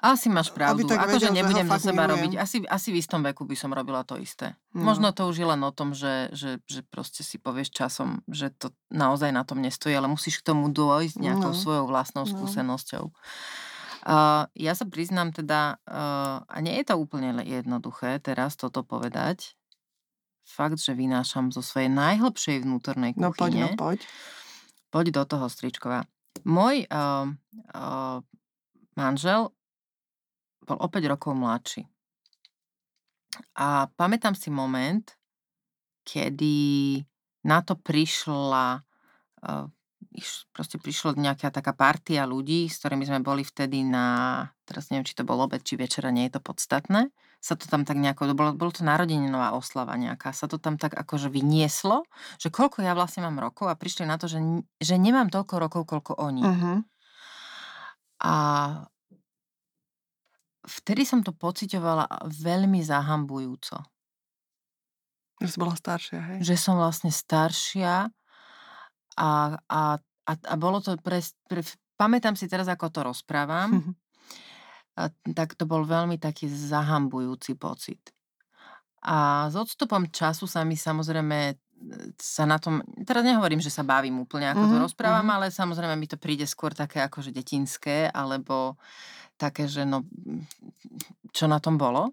asi máš pravdu. Akože nebudem do seba milujem. robiť. Asi, asi v istom veku by som robila to isté. No. Možno to už je len o tom, že, že, že proste si povieš časom, že to naozaj na tom nestojí, ale musíš k tomu dôjsť nejakou no. svojou vlastnou no. skúsenosťou. Uh, ja sa priznám teda, uh, a nie je to úplne jednoduché teraz toto povedať, fakt, že vynášam zo svojej najhlbšej vnútornej kuchyne. No poď, no poď. Poď do toho, Stričková. Môj uh, uh, manžel bol o 5 rokov mladší. A pamätám si moment, kedy na to prišla, uh, proste prišla nejaká taká partia ľudí, s ktorými sme boli vtedy na, teraz neviem, či to bol obed, či večera, nie je to podstatné, sa to tam tak nejako, bolo, bolo to narodeninová oslava nejaká, sa to tam tak akože vynieslo, že koľko ja vlastne mám rokov a prišli na to, že, že nemám toľko rokov, koľko oni. Uh-huh. A vtedy som to pocitovala veľmi zahambujúco. Že si bola staršia, hej? Že som vlastne staršia a, a, a, a bolo to pre, pre... Pamätám si teraz, ako to rozprávam, a, tak to bol veľmi taký zahambujúci pocit. A s odstupom času sa mi samozrejme sa na tom, teraz nehovorím, že sa bavím úplne, ako mm-hmm. to rozprávam, mm-hmm. ale samozrejme mi to príde skôr také akože detinské, alebo také, že no, čo na tom bolo.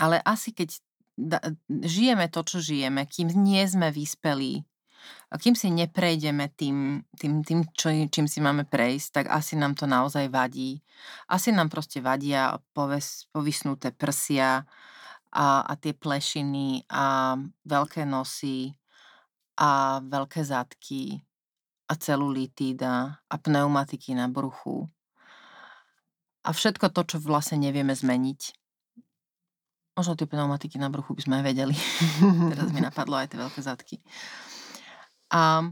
Ale asi keď da, žijeme to, čo žijeme, kým nie sme vyspelí, a kým si neprejdeme tým, tým, tým čo, čím si máme prejsť, tak asi nám to naozaj vadí. Asi nám proste vadia poves, povisnuté prsia a, a tie plešiny a veľké nosy a veľké zadky a celulitída a pneumatiky na bruchu a všetko to, čo vlastne nevieme zmeniť. Možno tie pneumatiky na bruchu by sme aj vedeli. Teraz mi napadlo aj tie veľké zadky. A,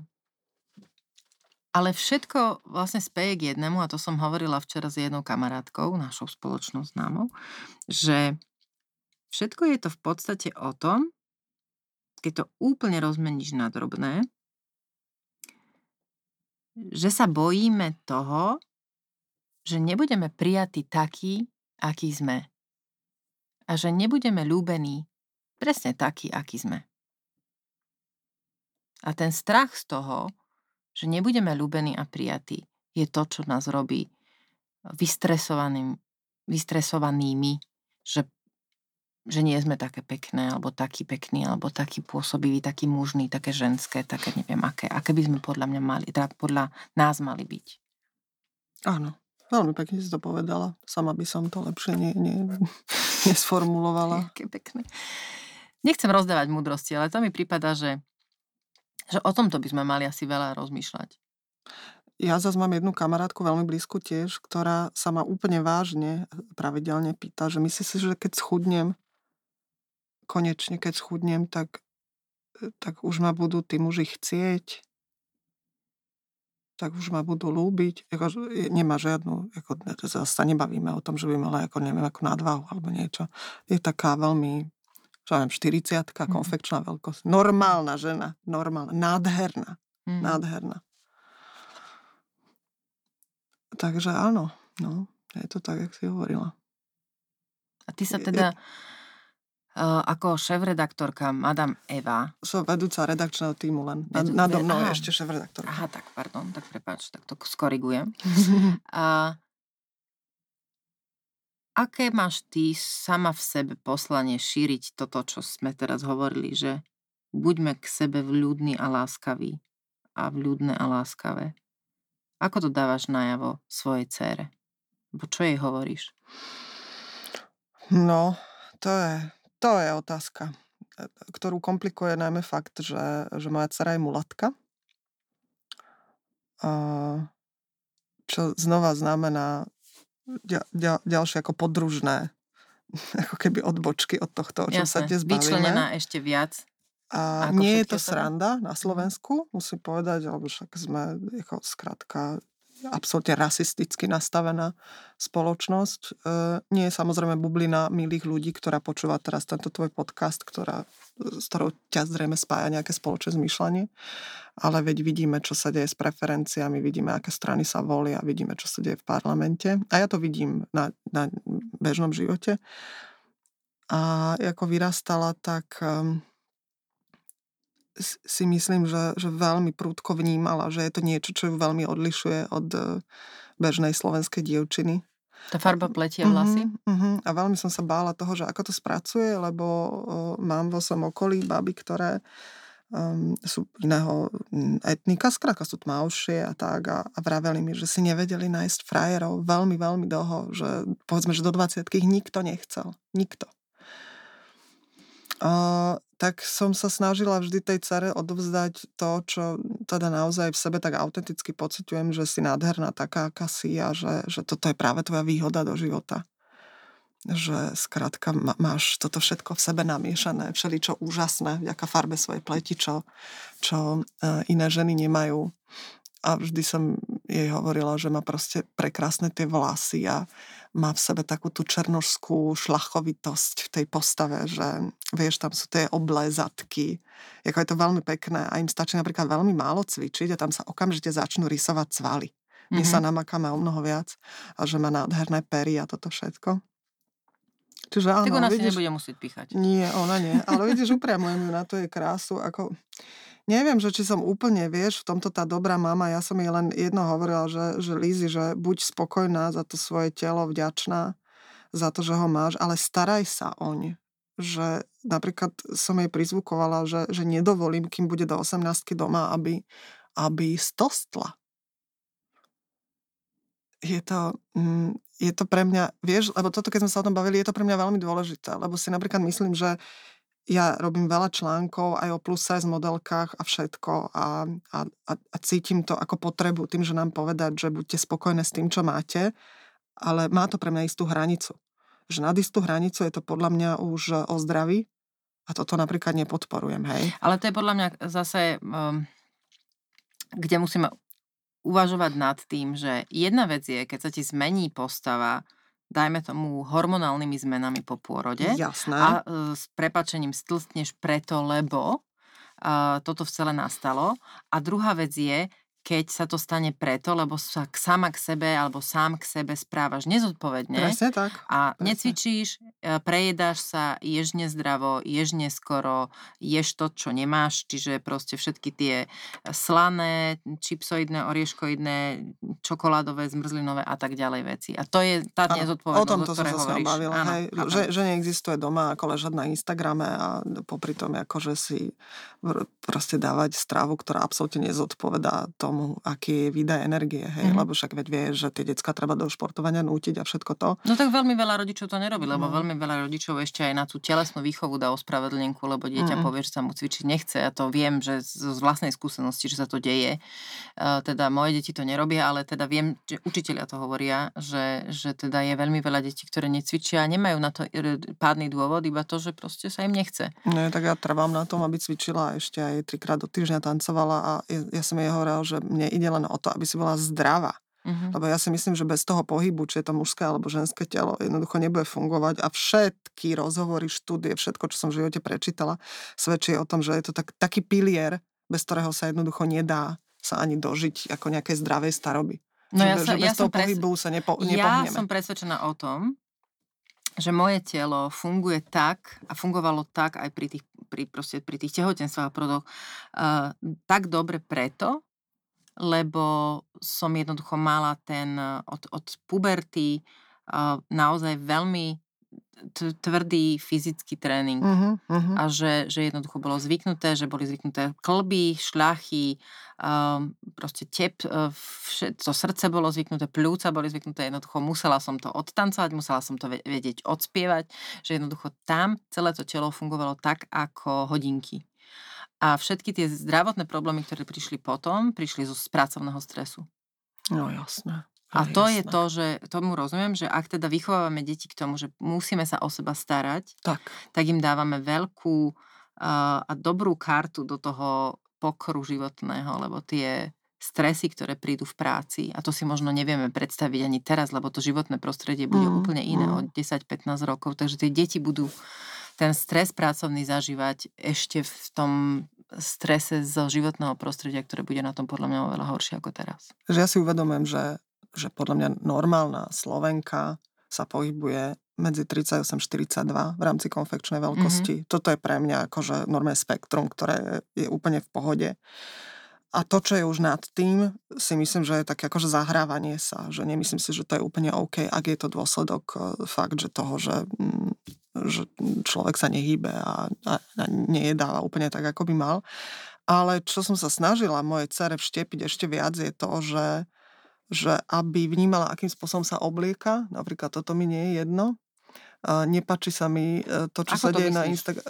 ale všetko vlastne speje k jednému, a to som hovorila včera s jednou kamarátkou, našou spoločnou známou, že všetko je to v podstate o tom, keď to úplne rozmeníš na drobné, že sa bojíme toho, že nebudeme prijatí takí, akí sme. A že nebudeme ľúbení presne takí, akí sme. A ten strach z toho, že nebudeme ľúbení a prijatí, je to, čo nás robí vystresovaným, vystresovanými, že, že nie sme také pekné, alebo taký pekný, alebo taký pôsobivý, taký mužný, také ženské, také neviem aké. Aké by sme podľa mňa mali, teda podľa nás mali byť. Áno. Veľmi pekne si to povedala. Sama by som to lepšie nie, nie, nesformulovala. Aké pekné. Nechcem rozdávať múdrosti, ale to mi prípada, že, že o tomto by sme mali asi veľa rozmýšľať. Ja zase mám jednu kamarátku veľmi blízku tiež, ktorá sa ma úplne vážne pravidelne pýta, že myslí si, že keď schudnem, konečne keď schudnem, tak, tak už ma budú tí muži chcieť, tak už ma budú lúbiť. Jako, nemá žiadnu, ako, zase sa nebavíme o tom, že by mala ako, neviem, ako nadvahu alebo niečo. Je taká veľmi, čo neviem, 40 mm. konfekčná veľkosť. Normálna žena, normálna, nádherná, mm. nádherná. Takže áno, no, je to tak, jak si hovorila. A ty sa teda... Je, ako šéf-redaktorka Madame Eva. Som vedúca redakčného týmu len. Vedu, nado mnou je ešte šéf-redaktorka. Aha, tak pardon, tak prepáč, tak to skorigujem. A aké máš ty sama v sebe poslanie šíriť toto, čo sme teraz hovorili, že buďme k sebe vľúdni a láskaví a vľúdne a láskavé. Ako to dávaš najavo svojej cére? Bo čo jej hovoríš? No, to je to je otázka, e, ktorú komplikuje najmä fakt, že, že moja dcera je mulatka. Čo znova znamená ďal, ďal, ďalšie ako podružné ako keby odbočky od tohto, o čom Jasne, sa dnes bavíme. vyčlenená ešte viac A nie je to ostatné? sranda na Mhm. Slovensku, musím povedať, lebo však sme ako skrátka absolútne rasisticky nastavená spoločnosť. E, nie je samozrejme bublina milých ľudí, ktorá počúva teraz tento tvoj podcast, ktorá, s ktorou ťa zrejme spája nejaké spoločné zmýšľanie. Ale veď vidíme, čo sa deje s preferenciami, vidíme, aké strany sa volia, vidíme, čo sa deje v parlamente. A ja to vidím na, na bežnom živote. A ako vyrastala, tak um, si myslím, že, že veľmi prúdko vnímala, že je to niečo, čo ju veľmi odlišuje od e, bežnej slovenskej dievčiny. Tá farba pleti a vlasy? Uh-huh, uh-huh. A veľmi som sa bála toho, že ako to spracuje, lebo uh, mám vo svojom okolí baby, ktoré um, sú iného etnika, skrátka sú tmavšie a tak a, a vraveli mi, že si nevedeli nájsť frajerov veľmi, veľmi dlho, že povedzme, že do 20 nikto nechcel. Nikto. Uh, tak som sa snažila vždy tej cere odovzdať to, čo teda naozaj v sebe tak autenticky pociťujem, že si nádherná taká, aká si a že, že toto je práve tvoja výhoda do života. Že skrátka máš toto všetko v sebe namiešané, všeličo úžasné, vďaka farbe svojej pleti, čo, čo iné ženy nemajú. A vždy som jej hovorila, že má proste prekrásne tie vlasy a má v sebe takú tú černožskú šlachovitosť v tej postave, že vieš, tam sú tie oblézatky. Jako je to veľmi pekné a im stačí napríklad veľmi málo cvičiť a tam sa okamžite začnú rysovať svaly. My mm-hmm. sa namakáme o mnoho viac a že má nádherné pery a toto všetko. Čiže áno, tak ona vidíš, si nebude musieť píchať. Nie, ona nie. Ale vidíš, upriamujem na to jej krásu. Ako, neviem, že či som úplne, vieš, v tomto tá dobrá mama, ja som jej len jedno hovorila, že, že Lízy, že buď spokojná za to svoje telo, vďačná za to, že ho máš, ale staraj sa oň. Že napríklad som jej prizvukovala, že, že nedovolím, kým bude do 18 doma, aby, aby stostla. Je to, mm, je to pre mňa, vieš, lebo toto, keď sme sa o tom bavili, je to pre mňa veľmi dôležité, lebo si napríklad myslím, že ja robím veľa článkov aj o plus size modelkách a všetko a, a, a, cítim to ako potrebu tým, že nám povedať, že buďte spokojné s tým, čo máte, ale má to pre mňa istú hranicu. Že nad istú hranicu je to podľa mňa už o zdraví a toto napríklad nepodporujem, hej. Ale to je podľa mňa zase, um, kde musíme uvažovať nad tým, že jedna vec je, keď sa ti zmení postava, dajme tomu, hormonálnymi zmenami po pôrode. Jasné. A e, s prepačením stlstneš preto, lebo e, toto v celé nastalo. A druhá vec je, keď sa to stane preto, lebo sa sama k sebe alebo sám k sebe správaš nezodpovedne Presne tak. a Presne. necvičíš, e, prejedáš sa, ješ nezdravo, ješ neskoro, ješ to, čo nemáš, čiže proste všetky tie slané, čipsoidné, orieškoidné, čokoládové, zmrzlinové a tak ďalej veci. A to je tá nezodpovednosť, o tomto o som sa bavila, Áno, hej, že, že neexistuje doma ako ležať na Instagrame a popri tom akože si proste dávať stravu, ktorá absolútne nezodpovedá tomu, tomu, aký je výdaj energie, hej, mm-hmm. lebo však veď vie, že tie decka treba do športovania nútiť a všetko to. No tak veľmi veľa rodičov to nerobí, lebo no. veľmi veľa rodičov ešte aj na tú telesnú výchovu dá ospravedlnenku, lebo dieťa mm-hmm. povie, že sa mu cvičiť nechce. Ja to viem, že z vlastnej skúsenosti, že sa to deje. Uh, teda moje deti to nerobia, ale teda viem, že učiteľia to hovoria, že, že teda je veľmi veľa detí, ktoré necvičia a nemajú na to pádny dôvod, iba to, že proste sa im nechce. Nie, tak ja trvám na tom, aby cvičila ešte aj trikrát do týždňa tancovala a ja, ja som jej hovoril, že mne ide len o to, aby si bola zdravá. Uh-huh. Lebo ja si myslím, že bez toho pohybu, či je to mužské alebo ženské telo, jednoducho nebude fungovať a všetky rozhovory, štúdie, všetko, čo som v živote prečítala, svedčí o tom, že je to tak, taký pilier, bez ktorého sa jednoducho nedá sa ani dožiť ako nejakej zdravej staroby. No že, ja, sa, že bez ja toho pres... pohybu sa nepo, Ja som presvedčená o tom, že moje telo funguje tak a fungovalo tak aj pri tých, pri, proste, pri tých tehotenstvách a prodoch uh, tak dobre preto, lebo som jednoducho mala ten od, od puberty uh, naozaj veľmi tvrdý fyzický tréning. Uh-huh, uh-huh. A že, že jednoducho bolo zvyknuté, že boli zvyknuté klby, šľachy, um, proste tep, uh, vše, to srdce bolo zvyknuté, pľúca boli zvyknuté, jednoducho musela som to odtancovať, musela som to vedieť odspievať, že jednoducho tam celé to telo fungovalo tak ako hodinky. A všetky tie zdravotné problémy, ktoré prišli potom, prišli zo pracovného stresu. No jasné. A to jasné. je to, že tomu rozumiem, že ak teda vychovávame deti k tomu, že musíme sa o seba starať, tak, tak im dávame veľkú a dobrú kartu do toho pokru životného, lebo tie stresy, ktoré prídu v práci, a to si možno nevieme predstaviť ani teraz, lebo to životné prostredie bude mm, úplne iné mm. od 10-15 rokov, takže tie deti budú ten stres pracovný zažívať ešte v tom strese zo životného prostredia, ktoré bude na tom podľa mňa oveľa horšie ako teraz. Že ja si uvedomujem, že, že podľa mňa normálna Slovenka sa pohybuje medzi 38-42 v rámci konfekčnej veľkosti. Mm-hmm. Toto je pre mňa akože normálne spektrum, ktoré je úplne v pohode. A to, čo je už nad tým, si myslím, že je také akože zahrávanie sa, že nemyslím si, že to je úplne OK, ak je to dôsledok e, fakt, že toho, že, mm, že človek sa nehýbe a, a, a nejedáva úplne tak, ako by mal. Ale čo som sa snažila mojej cere vštepiť ešte viac je to, že, že aby vnímala, akým spôsobom sa oblieka, napríklad toto mi nie je jedno, Nepačí sa mi e, to, čo Ako sa deje na Instagram.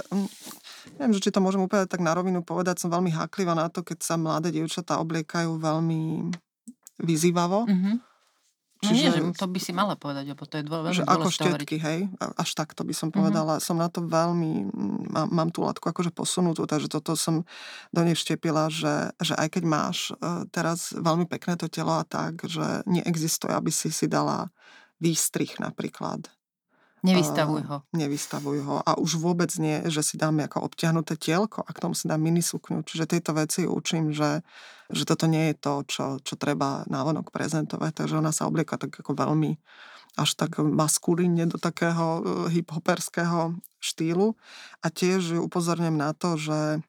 Neviem, že či to môžem úplne tak na rovinu povedať. Som veľmi háklivá na to, keď sa mladé dievčatá obliekajú veľmi vyzývavo. Mm-hmm. Čiže, no nie, že to by si mala povedať, lebo to je dvo- veľmi že ako štetky, hej, až takto by som mhm. povedala. Mm-hmm. Som na to veľmi, mám, mám tú latku akože posunutú, takže toto som do nej vštepila, že, že aj keď máš uh, teraz veľmi pekné to telo a tak, že neexistuje, aby si si dala výstrih napríklad Nevystavuj ho. Nevystavuj ho. A už vôbec nie, že si dáme ako obťahnuté tielko a k tomu si dám minisukňu. Čiže tejto veci učím, že, že toto nie je to, čo, čo treba návonok prezentovať. Takže ona sa oblieka tak ako veľmi až tak maskulínne do takého e, hiphoperského štýlu. A tiež ju upozorňujem na to, že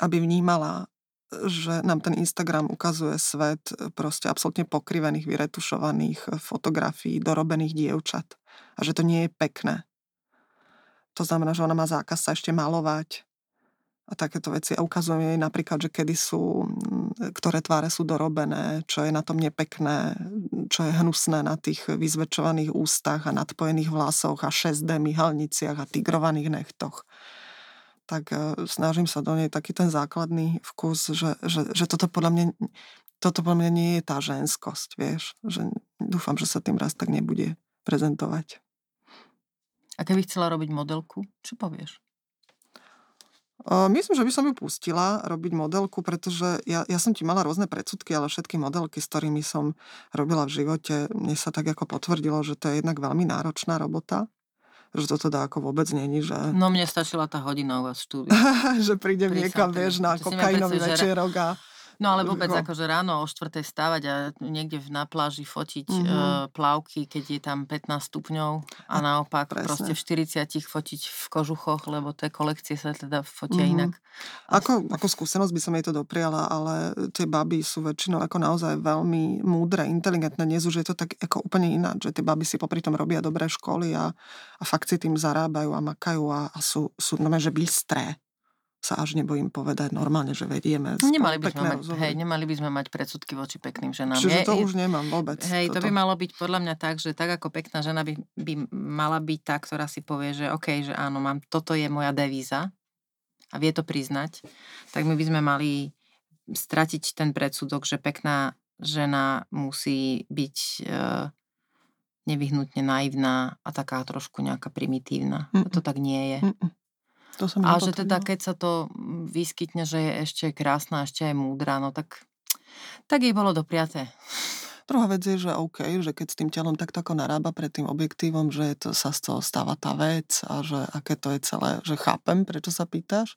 aby vnímala že nám ten Instagram ukazuje svet proste absolútne pokrivených, vyretušovaných fotografií dorobených dievčat a že to nie je pekné. To znamená, že ona má zákaz sa ešte malovať a takéto veci. A ukazujem jej napríklad, že kedy sú, mm, ktoré tváre sú dorobené, čo je na tom nepekné, čo je hnusné na tých vyzväčšovaných ústach a nadpojených vlasoch a 6D myhalniciach a tigrovaných nechtoch tak e, snažím sa do nej taký ten základný vkus, že, že, že toto podľa mňa toto podľa mňa nie je tá ženskosť, vieš. Že dúfam, že sa tým raz tak nebude prezentovať. A keby chcela robiť modelku, čo povieš? Myslím, že by som ju pustila robiť modelku, pretože ja, ja som ti mala rôzne predsudky, ale všetky modelky, s ktorými som robila v živote, mne sa tak ako potvrdilo, že to je jednak veľmi náročná robota že to teda ako vôbec není, že... No mne stačila tá hodina u vás v štúdiu. že prídem niekam, vieš, na kokainový večerok a No ale vôbec no. akože ráno o 4. stávať a niekde na pláži fotiť mm-hmm. plavky, keď je tam 15 stupňov a naopak Presne. proste v 40 fotiť v kožuchoch, lebo tie kolekcie sa teda fotia mm-hmm. inak. Ako, ako skúsenosť by som jej to dopriala, ale tie baby sú väčšinou ako naozaj veľmi múdre, inteligentné. Dnes už je to tak ako úplne ináč, že tie baby si popri tom robia dobré školy a, a fakt si tým zarábajú a makajú a, a sú, sú no, že bystré sa až nebojím povedať normálne, že vedieme. Nemali by, sme mať, hej, nemali by sme mať predsudky voči pekným ženám. Čiže to je, už nemám vôbec. Hej, toto. to by malo byť podľa mňa tak, že tak ako pekná žena by, by mala byť tá, ktorá si povie, že OK, že áno, mám, toto je moja devíza a vie to priznať, tak my by sme mali stratiť ten predsudok, že pekná žena musí byť e, nevyhnutne naivná a taká trošku nejaká primitívna. Mm-mm. To tak nie je. Mm-mm. To som a že teda keď sa to mm, vyskytne, že je ešte krásna, ešte aj múdra, no tak, tak jej bolo dopriaté. Druhá vec je, že OK, že keď s tým telom takto ako narába pred tým objektívom, že to sa z toho stáva tá vec a že aké to je celé, že chápem, prečo sa pýtaš.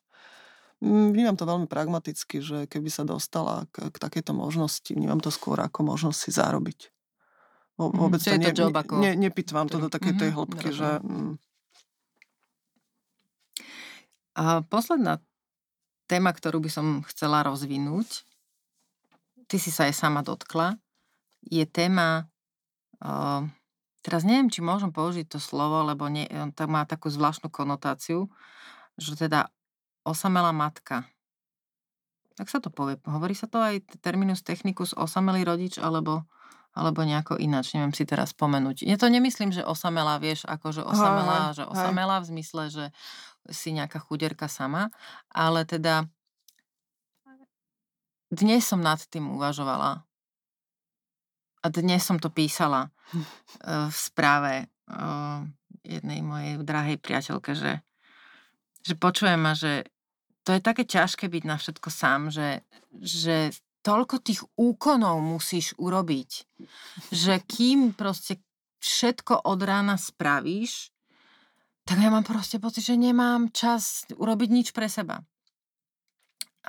Mm, vnímam to veľmi pragmaticky, že keby sa dostala k, k takejto možnosti, vnímam to skôr ako možnosť si zarobiť. Mhm, vôbec mm, to, to ne, job ako... ne, nepýtvam to do takej tej mhm, hĺbky, že... Mm, a posledná téma, ktorú by som chcela rozvinúť, ty si sa aj sama dotkla, je téma, uh, teraz neviem, či môžem použiť to slovo, lebo nie, to má takú zvláštnu konotáciu, že teda osamelá matka. Tak sa to povie. Hovorí sa to aj terminus technicus osamelý rodič, alebo alebo nejako ináč, neviem si teraz spomenúť. Ja to nemyslím, že osamelá, vieš, ako že osamelá, že osamelá v zmysle, že si nejaká chuderka sama, ale teda dnes som nad tým uvažovala a dnes som to písala eh, v správe eh, jednej mojej drahej priateľke, že, že počujem ma, že to je také ťažké byť na všetko sám, že, že toľko tých úkonov musíš urobiť, že kým proste všetko od rána spravíš, tak ja mám proste pocit, že nemám čas urobiť nič pre seba.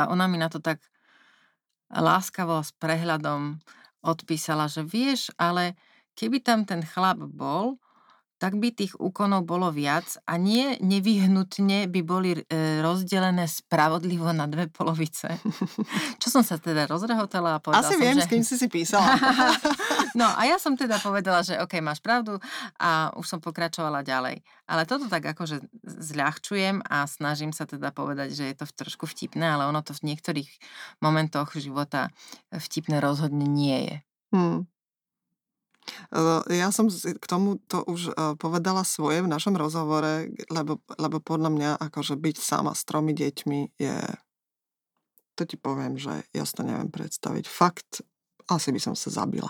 A ona mi na to tak láskavo s prehľadom odpísala, že vieš, ale keby tam ten chlap bol, tak by tých úkonov bolo viac a nie nevyhnutne by boli e, rozdelené spravodlivo na dve polovice. Čo som sa teda rozrehotala a povedala Asi som, viem, že... s kým si si písala. no a ja som teda povedala, že OK, máš pravdu a už som pokračovala ďalej. Ale toto tak akože zľahčujem a snažím sa teda povedať, že je to trošku vtipné, ale ono to v niektorých momentoch života vtipné rozhodne nie je. Hmm. Ja som k tomu to už povedala svoje v našom rozhovore, lebo, lebo podľa mňa akože byť sama s tromi deťmi je... To ti poviem, že ja si to neviem predstaviť. Fakt, asi by som sa zabila.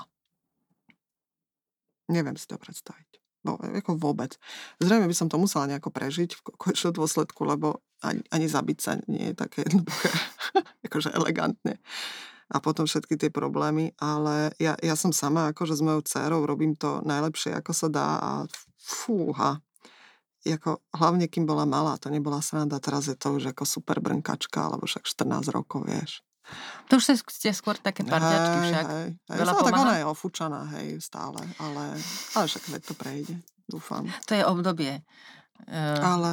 Neviem si to predstaviť. Bo, ako vôbec. Zrejme by som to musela nejako prežiť v konečnom dôsledku, lebo ani, ani zabiť sa nie je také jednoduché. akože elegantne a potom všetky tie problémy, ale ja, ja som sama akože s mojou dcerou robím to najlepšie, ako sa dá a fúha. Jako, hlavne kým bola malá, to nebola sranda, teraz je to už ako super brnkačka, alebo však 14 rokov, vieš. To už ste skôr také parťačky však. Hej, hej. Veľa tak ona je ofúčaná, hej, stále, ale, ale však to prejde, dúfam. To je obdobie. Uh, ale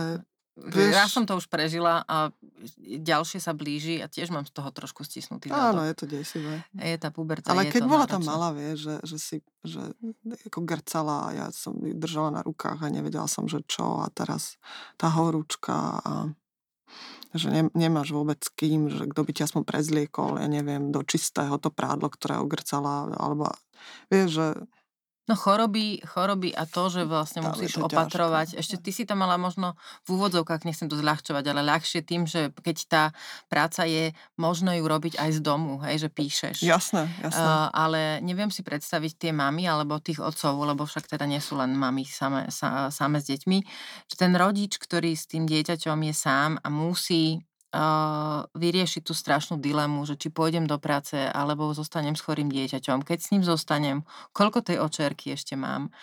Vieš... Ja som to už prežila a ďalšie sa blíži a tiež mám z toho trošku stisnutý Áno, je to desivé. Je tá puberta, Ale keď bola náročné. tam malá, vieš, že, že si že ako grcala a ja som ju držala na rukách a nevedela som, že čo a teraz tá horúčka a že ne, nemáš vôbec s kým, že kto by ťa aspoň prezliekol, ja neviem, do čistého to prádlo, ktoré ogrcala, alebo vieš, že No choroby, choroby a to, že vlastne Tam musíš opatrovať. ťažké. Ešte ty si to mala možno v úvodzovkách, nechcem to zľahčovať, ale ľahšie tým, že keď tá práca je, možno ju robiť aj z domu, hej, že píšeš. jasné, jasné. Uh, ale neviem si predstaviť tie mamy alebo tých otcov, lebo však teda nie sú len mamy same, sa, same s deťmi, že ten rodič, ktorý s tým dieťaťom je sám a musí vyriešiť tú strašnú dilemu, že či pôjdem do práce alebo zostanem s chorým dieťaťom. Keď s ním zostanem, koľko tej očerky ešte mám,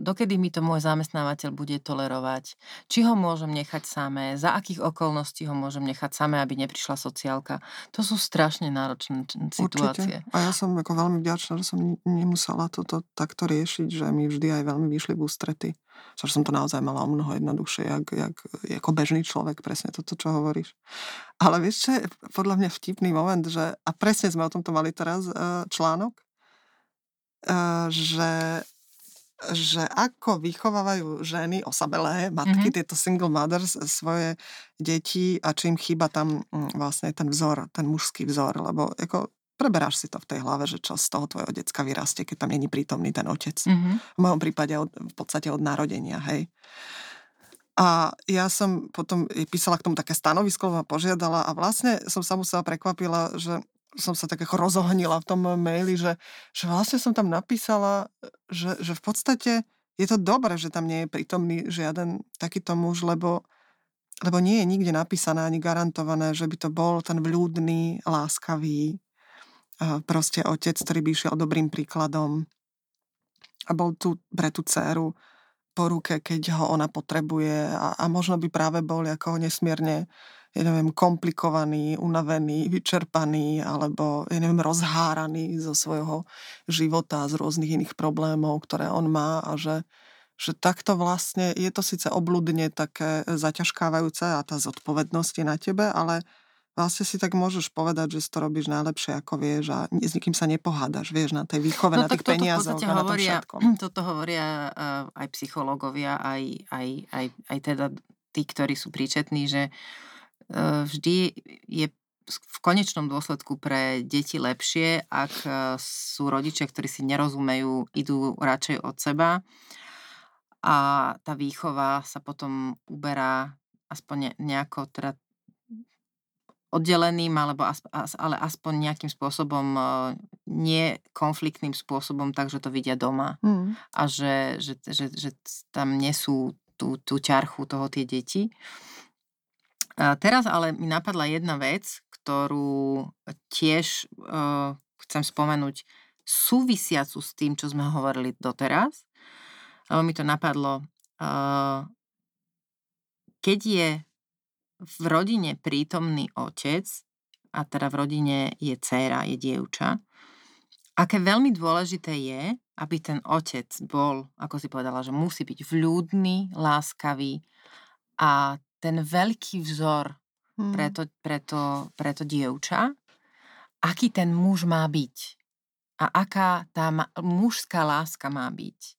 dokedy mi to môj zamestnávateľ bude tolerovať, či ho môžem nechať samé, za akých okolností ho môžem nechať samé, aby neprišla sociálka. To sú strašne náročné situácie. Určite. A ja som ako veľmi vďačná, že som nemusela toto takto riešiť, že mi vždy aj veľmi vyšli v ústrety. Že som to naozaj mala o mnoho jednoduchšie, jak, jak, ako bežný človek, presne toto, čo hovoríš. Ale vieš, čo je podľa mňa vtipný moment, že, a presne sme o tomto mali teraz e, článok, e, že že ako vychovávajú ženy osabelé, matky, mm-hmm. tieto single mothers, svoje deti a čím chýba tam mm, vlastne ten vzor, ten mužský vzor, lebo ako preberáš si to v tej hlave, že čo z toho tvojho decka vyrastie, keď tam není prítomný ten otec. Mm-hmm. V mojom prípade od, v podstate od narodenia, hej. A ja som potom písala k tomu také stanovisko, ma požiadala a vlastne som sa musela prekvapila, že som sa tak ako rozohnila v tom maili, že, že vlastne som tam napísala, že, že v podstate je to dobré, že tam nie je prítomný žiaden takýto muž, lebo, lebo nie je nikde napísané ani garantované, že by to bol ten vľúdny, láskavý proste otec, ktorý by išiel dobrým príkladom a bol tu pre tú dceru po ruke, keď ho ona potrebuje a, a možno by práve bol ako nesmierne ja neviem, komplikovaný, unavený, vyčerpaný alebo, ja neviem, rozháraný zo svojho života, z rôznych iných problémov, ktoré on má a že, že takto vlastne je to síce obludne také zaťažkávajúce a tá zodpovednosť je na tebe, ale vlastne si tak môžeš povedať, že si to robíš najlepšie, ako vieš a s nikým sa nepohádaš, vieš, na tej výchove, no, na tých peniazoch na tom hovoria, všetkom. Toto hovoria uh, aj psychológovia, aj, aj, aj, aj teda tí, ktorí sú príčetní, že uh, vždy je v konečnom dôsledku pre deti lepšie, ak sú rodičia, ktorí si nerozumejú, idú radšej od seba a tá výchova sa potom uberá aspoň nejako teda oddeleným, alebo as, as, ale aspoň nejakým spôsobom nie konfliktným spôsobom, takže to vidia doma. Mm. A že, že, že, že tam nesú tú, tú ťarchu toho tie deti. A teraz ale mi napadla jedna vec, ktorú tiež uh, chcem spomenúť súvisiacu s tým, čo sme hovorili doteraz. Lebo mi to napadlo, uh, keď je v rodine prítomný otec, a teda v rodine je dcéra, je dievča, aké veľmi dôležité je, aby ten otec bol, ako si povedala, že musí byť vľúdny, láskavý a ten veľký vzor hmm. pre, to, pre, to, pre to dievča, aký ten muž má byť a aká tá ma, mužská láska má byť.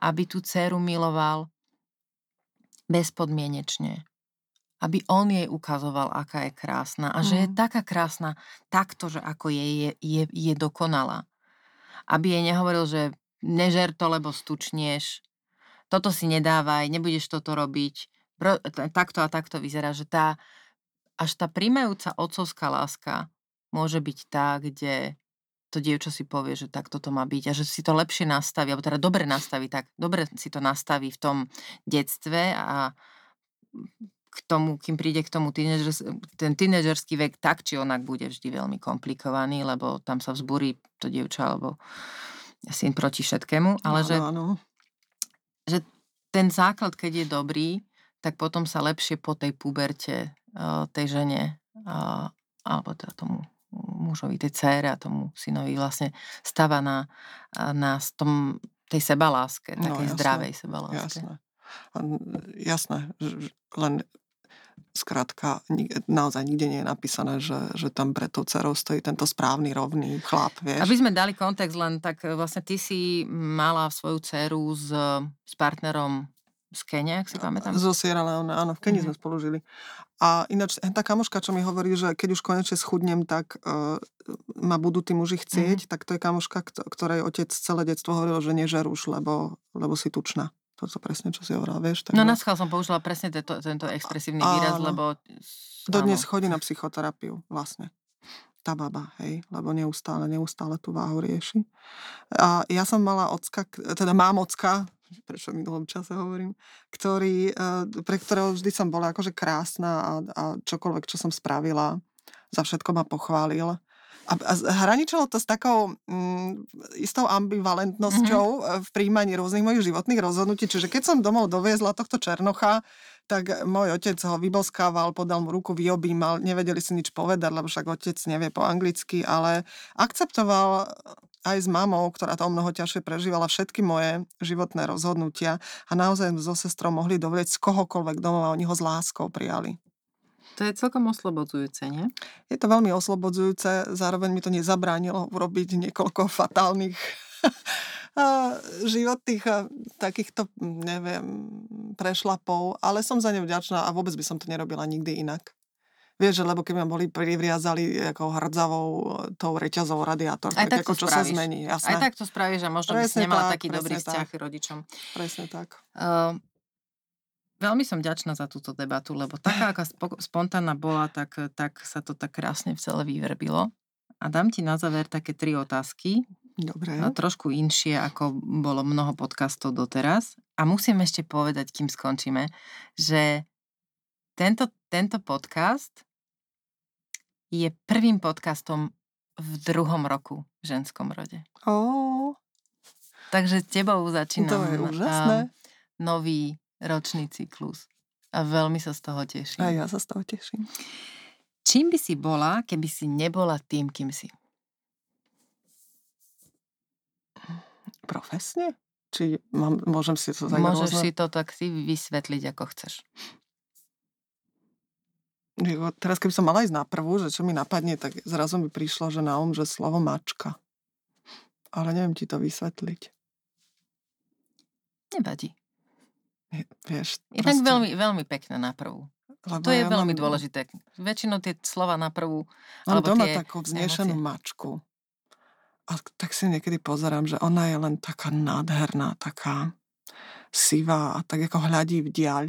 Aby tú dceru miloval bezpodmienečne. Aby on jej ukazoval, aká je krásna a že je hmm. taká krásna takto, že ako je, je, je, je dokonalá. Aby jej nehovoril, že nežer to, lebo stučnieš, toto si nedávaj, nebudeš toto robiť, takto a takto vyzerá, že tá, až tá príjmajúca otcovská láska môže byť tá, kde to dievča si povie, že tak toto má byť a že si to lepšie nastaví, alebo teda dobre nastaví, tak dobre si to nastaví v tom detstve a k tomu, kým príde k tomu tínedžers, ten tínedžerský vek tak či onak bude vždy veľmi komplikovaný, lebo tam sa vzbúri to dievča alebo syn proti všetkému, ale no, že, no, že ten základ, keď je dobrý, tak potom sa lepšie po tej puberte uh, tej žene uh, alebo teda tomu mužovi, tej cére a tomu synovi vlastne stáva na, na tom, tej sebaláske, no, takej jasné, zdravej sebaláske. Jasné. Jasné, len skrátka naozaj nikde nie je napísané, že, že tam pre tou dcerou stojí tento správny, rovný chlap, vieš. Aby sme dali kontext, len tak vlastne ty si mala svoju dceru s, s partnerom z Kenia, ak si pamätám. Zo Sierra Leone, áno, v Kenii mm-hmm. sme spolu žili. A ináč, tá kamoška, čo mi hovorí, že keď už konečne schudnem, tak uh, ma budú tí muži chcieť, mm-hmm. tak to je kamoška, ktorej otec celé detstvo hovoril, že nežer už, lebo, lebo si tučná. Toto presne, čo si hovorila, vieš. Tak no na schvál som použila presne tento, tento expresívny výraz, áno. lebo... Dodnes chodí na psychoterapiu, vlastne tá baba, hej, lebo neustále, neustále tú váhu rieši. A ja som mala ocka, teda mám ocka, prečo v minulom čase hovorím, ktorý, eh, pre ktorého vždy som bola akože krásna a, a čokoľvek, čo som spravila, za všetko ma pochválil. A, a hraničilo to s takou mm, istou ambivalentnosťou mm-hmm. v príjmaní rôznych mojich životných rozhodnutí. Čiže keď som domov doviezla tohto Černocha, tak môj otec ho vyboskával, podal mu ruku, vyobímal, nevedeli si nič povedať, lebo však otec nevie po anglicky, ale akceptoval aj s mamou, ktorá to o mnoho ťažšie prežívala všetky moje životné rozhodnutia a naozaj so sestrou mohli dovoliť z kohokoľvek domov a oni ho s láskou prijali. To je celkom oslobodzujúce, nie? Je to veľmi oslobodzujúce, zároveň mi to nezabránilo urobiť niekoľko fatálnych životných takýchto, neviem, prešlapov, ale som za ne vďačná a vôbec by som to nerobila nikdy inak. Vieš, že lebo keby ma boli privriazali ako hrdzavou tou reťazou radiátor, Aj tak, ako čo spravíš. sa zmení. Jasné. Aj tak to spravíš a možno presne by si nemala tak, taký dobrý tak. vzťah rodičom. Presne tak. Uh, veľmi som ďačná za túto debatu, lebo taká, aká spo- spontánna bola, tak, tak sa to tak krásne v celé vyvrbilo. A dám ti na záver také tri otázky. Dobre. No, trošku inšie, ako bolo mnoho podcastov doteraz. A musím ešte povedať, kým skončíme, že tento, tento podcast je prvým podcastom v druhom roku v ženskom rode. Oh. Takže tebou začínam to je úžasné. nový ročný cyklus. A veľmi sa z toho teším. A ja sa z toho teším. Čím by si bola, keby si nebola tým, kým si? Profesne? Či mám, môžem si to tak Môžeš rôzne? si to tak si vysvetliť, ako chceš. Teraz keby som mala ísť na prvú, že čo mi napadne, tak zrazu mi prišlo, že na um, že slovo mačka. Ale neviem ti to vysvetliť. Nevadí. Vieš, je tak veľmi, veľmi pekné na prvú. Lebo to je ja veľmi mám... dôležité. Väčšinou tie slova na prvú... Mám doma tie takú vznešenú emócie. mačku. A tak si niekedy pozerám, že ona je len taká nádherná, taká sivá a tak ako hľadí v diaľ.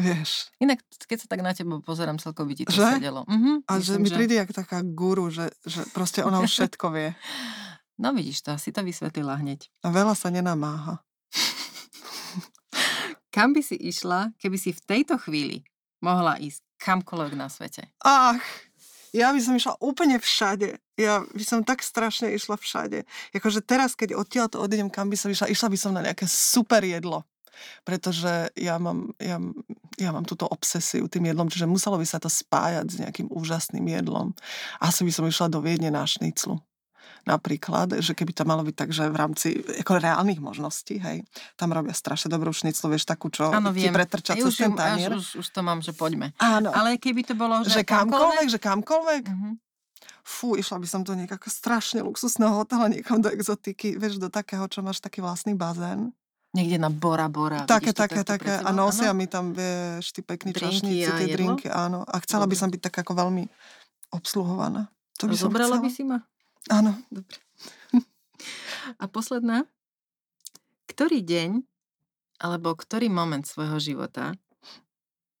Vieš. Inak, keď sa tak na teba pozerám, celko by ti to že? sedelo. Mhm, a myslím, že mi že... príde jak taká guru, že, že proste ona už všetko vie. No vidíš to, si to vysvetlila hneď. A veľa sa nenamáha. Kam by si išla, keby si v tejto chvíli mohla ísť kamkoľvek na svete? Ach, ja by som išla úplne všade. Ja by som tak strašne išla všade. Jakože teraz, keď odtiaľ to odídem, kam by som išla, išla by som na nejaké super jedlo. Pretože ja mám, ja, ja mám túto obsesiu tým jedlom, čiže muselo by sa to spájať s nejakým úžasným jedlom. Asi by som išla do Viedne na šniclu napríklad, že keby to malo byť tak, že v rámci ako reálnych možností, hej, tam robia strašne dobrú šniclu, vieš, takú, čo ti viem. pretrča Aj cez ten tanier. už, už to mám, že poďme. Áno, Ale keby to bolo, že, že kamkoľvek, že kamkoľvek, Mhm. fú, išla by som do nejakého strašne luxusného hotela, niekam do exotiky, vieš, do takého, čo máš taký vlastný bazén. Niekde na Bora Bora. Také, také, také. A nosia mi tam, vieš, tí pekní čašníci, tie jedlo? drinky, áno. A chcela by Dobre. som byť tak ako veľmi obsluhovaná. To by som Zobrala chcela. by si ma? Áno. Dobre. A posledná. Ktorý deň alebo ktorý moment svojho života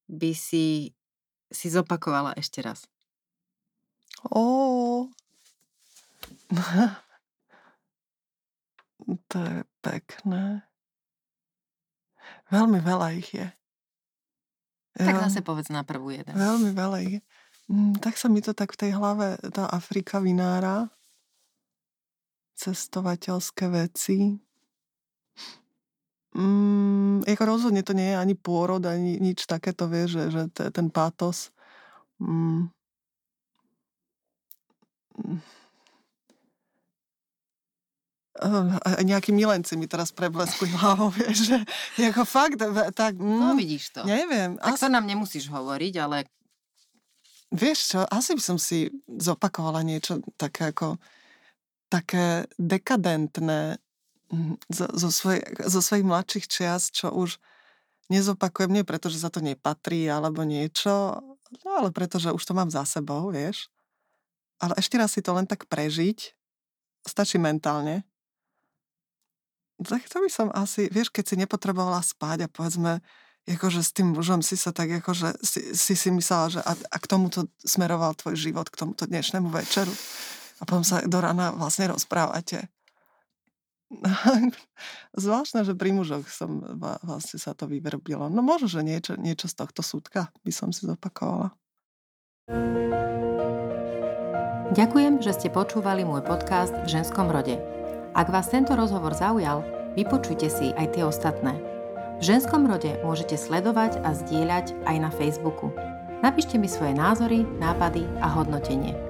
by si si zopakovala ešte raz? Ó. To je pekné. Veľmi veľa ich je. Tak Ja- zase povedz na prvú jeden. Veľmi veľa ich je. Mm, tak sa mi to tak v tej hlave, tá Afrika vynára. Cestovateľské veci. Mm, ako rozhodne to nie je ani pôrod, ani nič takéto, vieš, že, že te- ten pátos. Mm. Ehm, A nejakí milenci mi teraz prebleskli hlavou, vieš, že ako fakt, tak, No mm, vidíš to. neviem. Tak asi- to nám nemusíš hovoriť, ale Vieš čo, asi by som si zopakovala niečo také ako také dekadentné mm, zo, zo, svoj, zo svojich mladších čias, čo už nezopakujem, nie preto, že sa to nepatrí alebo niečo, no ale preto, že už to mám za sebou, vieš. Ale ešte raz si to len tak prežiť, stačí mentálne. Tak to by som asi, vieš, keď si nepotrebovala spať a povedzme, akože s tým mužom si sa tak akože si si, si myslela, že a, a k tomuto smeroval tvoj život, k tomuto dnešnému večeru. A potom sa do rána vlastne rozprávate. Zvláštne, že pri mužoch som vlastne sa to vyvrbilo. No možno, že niečo, niečo z tohto súdka by som si zopakovala. Ďakujem, že ste počúvali môj podcast v ženskom rode. Ak vás tento rozhovor zaujal, vypočujte si aj tie ostatné. V ženskom rode môžete sledovať a zdieľať aj na Facebooku. Napíšte mi svoje názory, nápady a hodnotenie.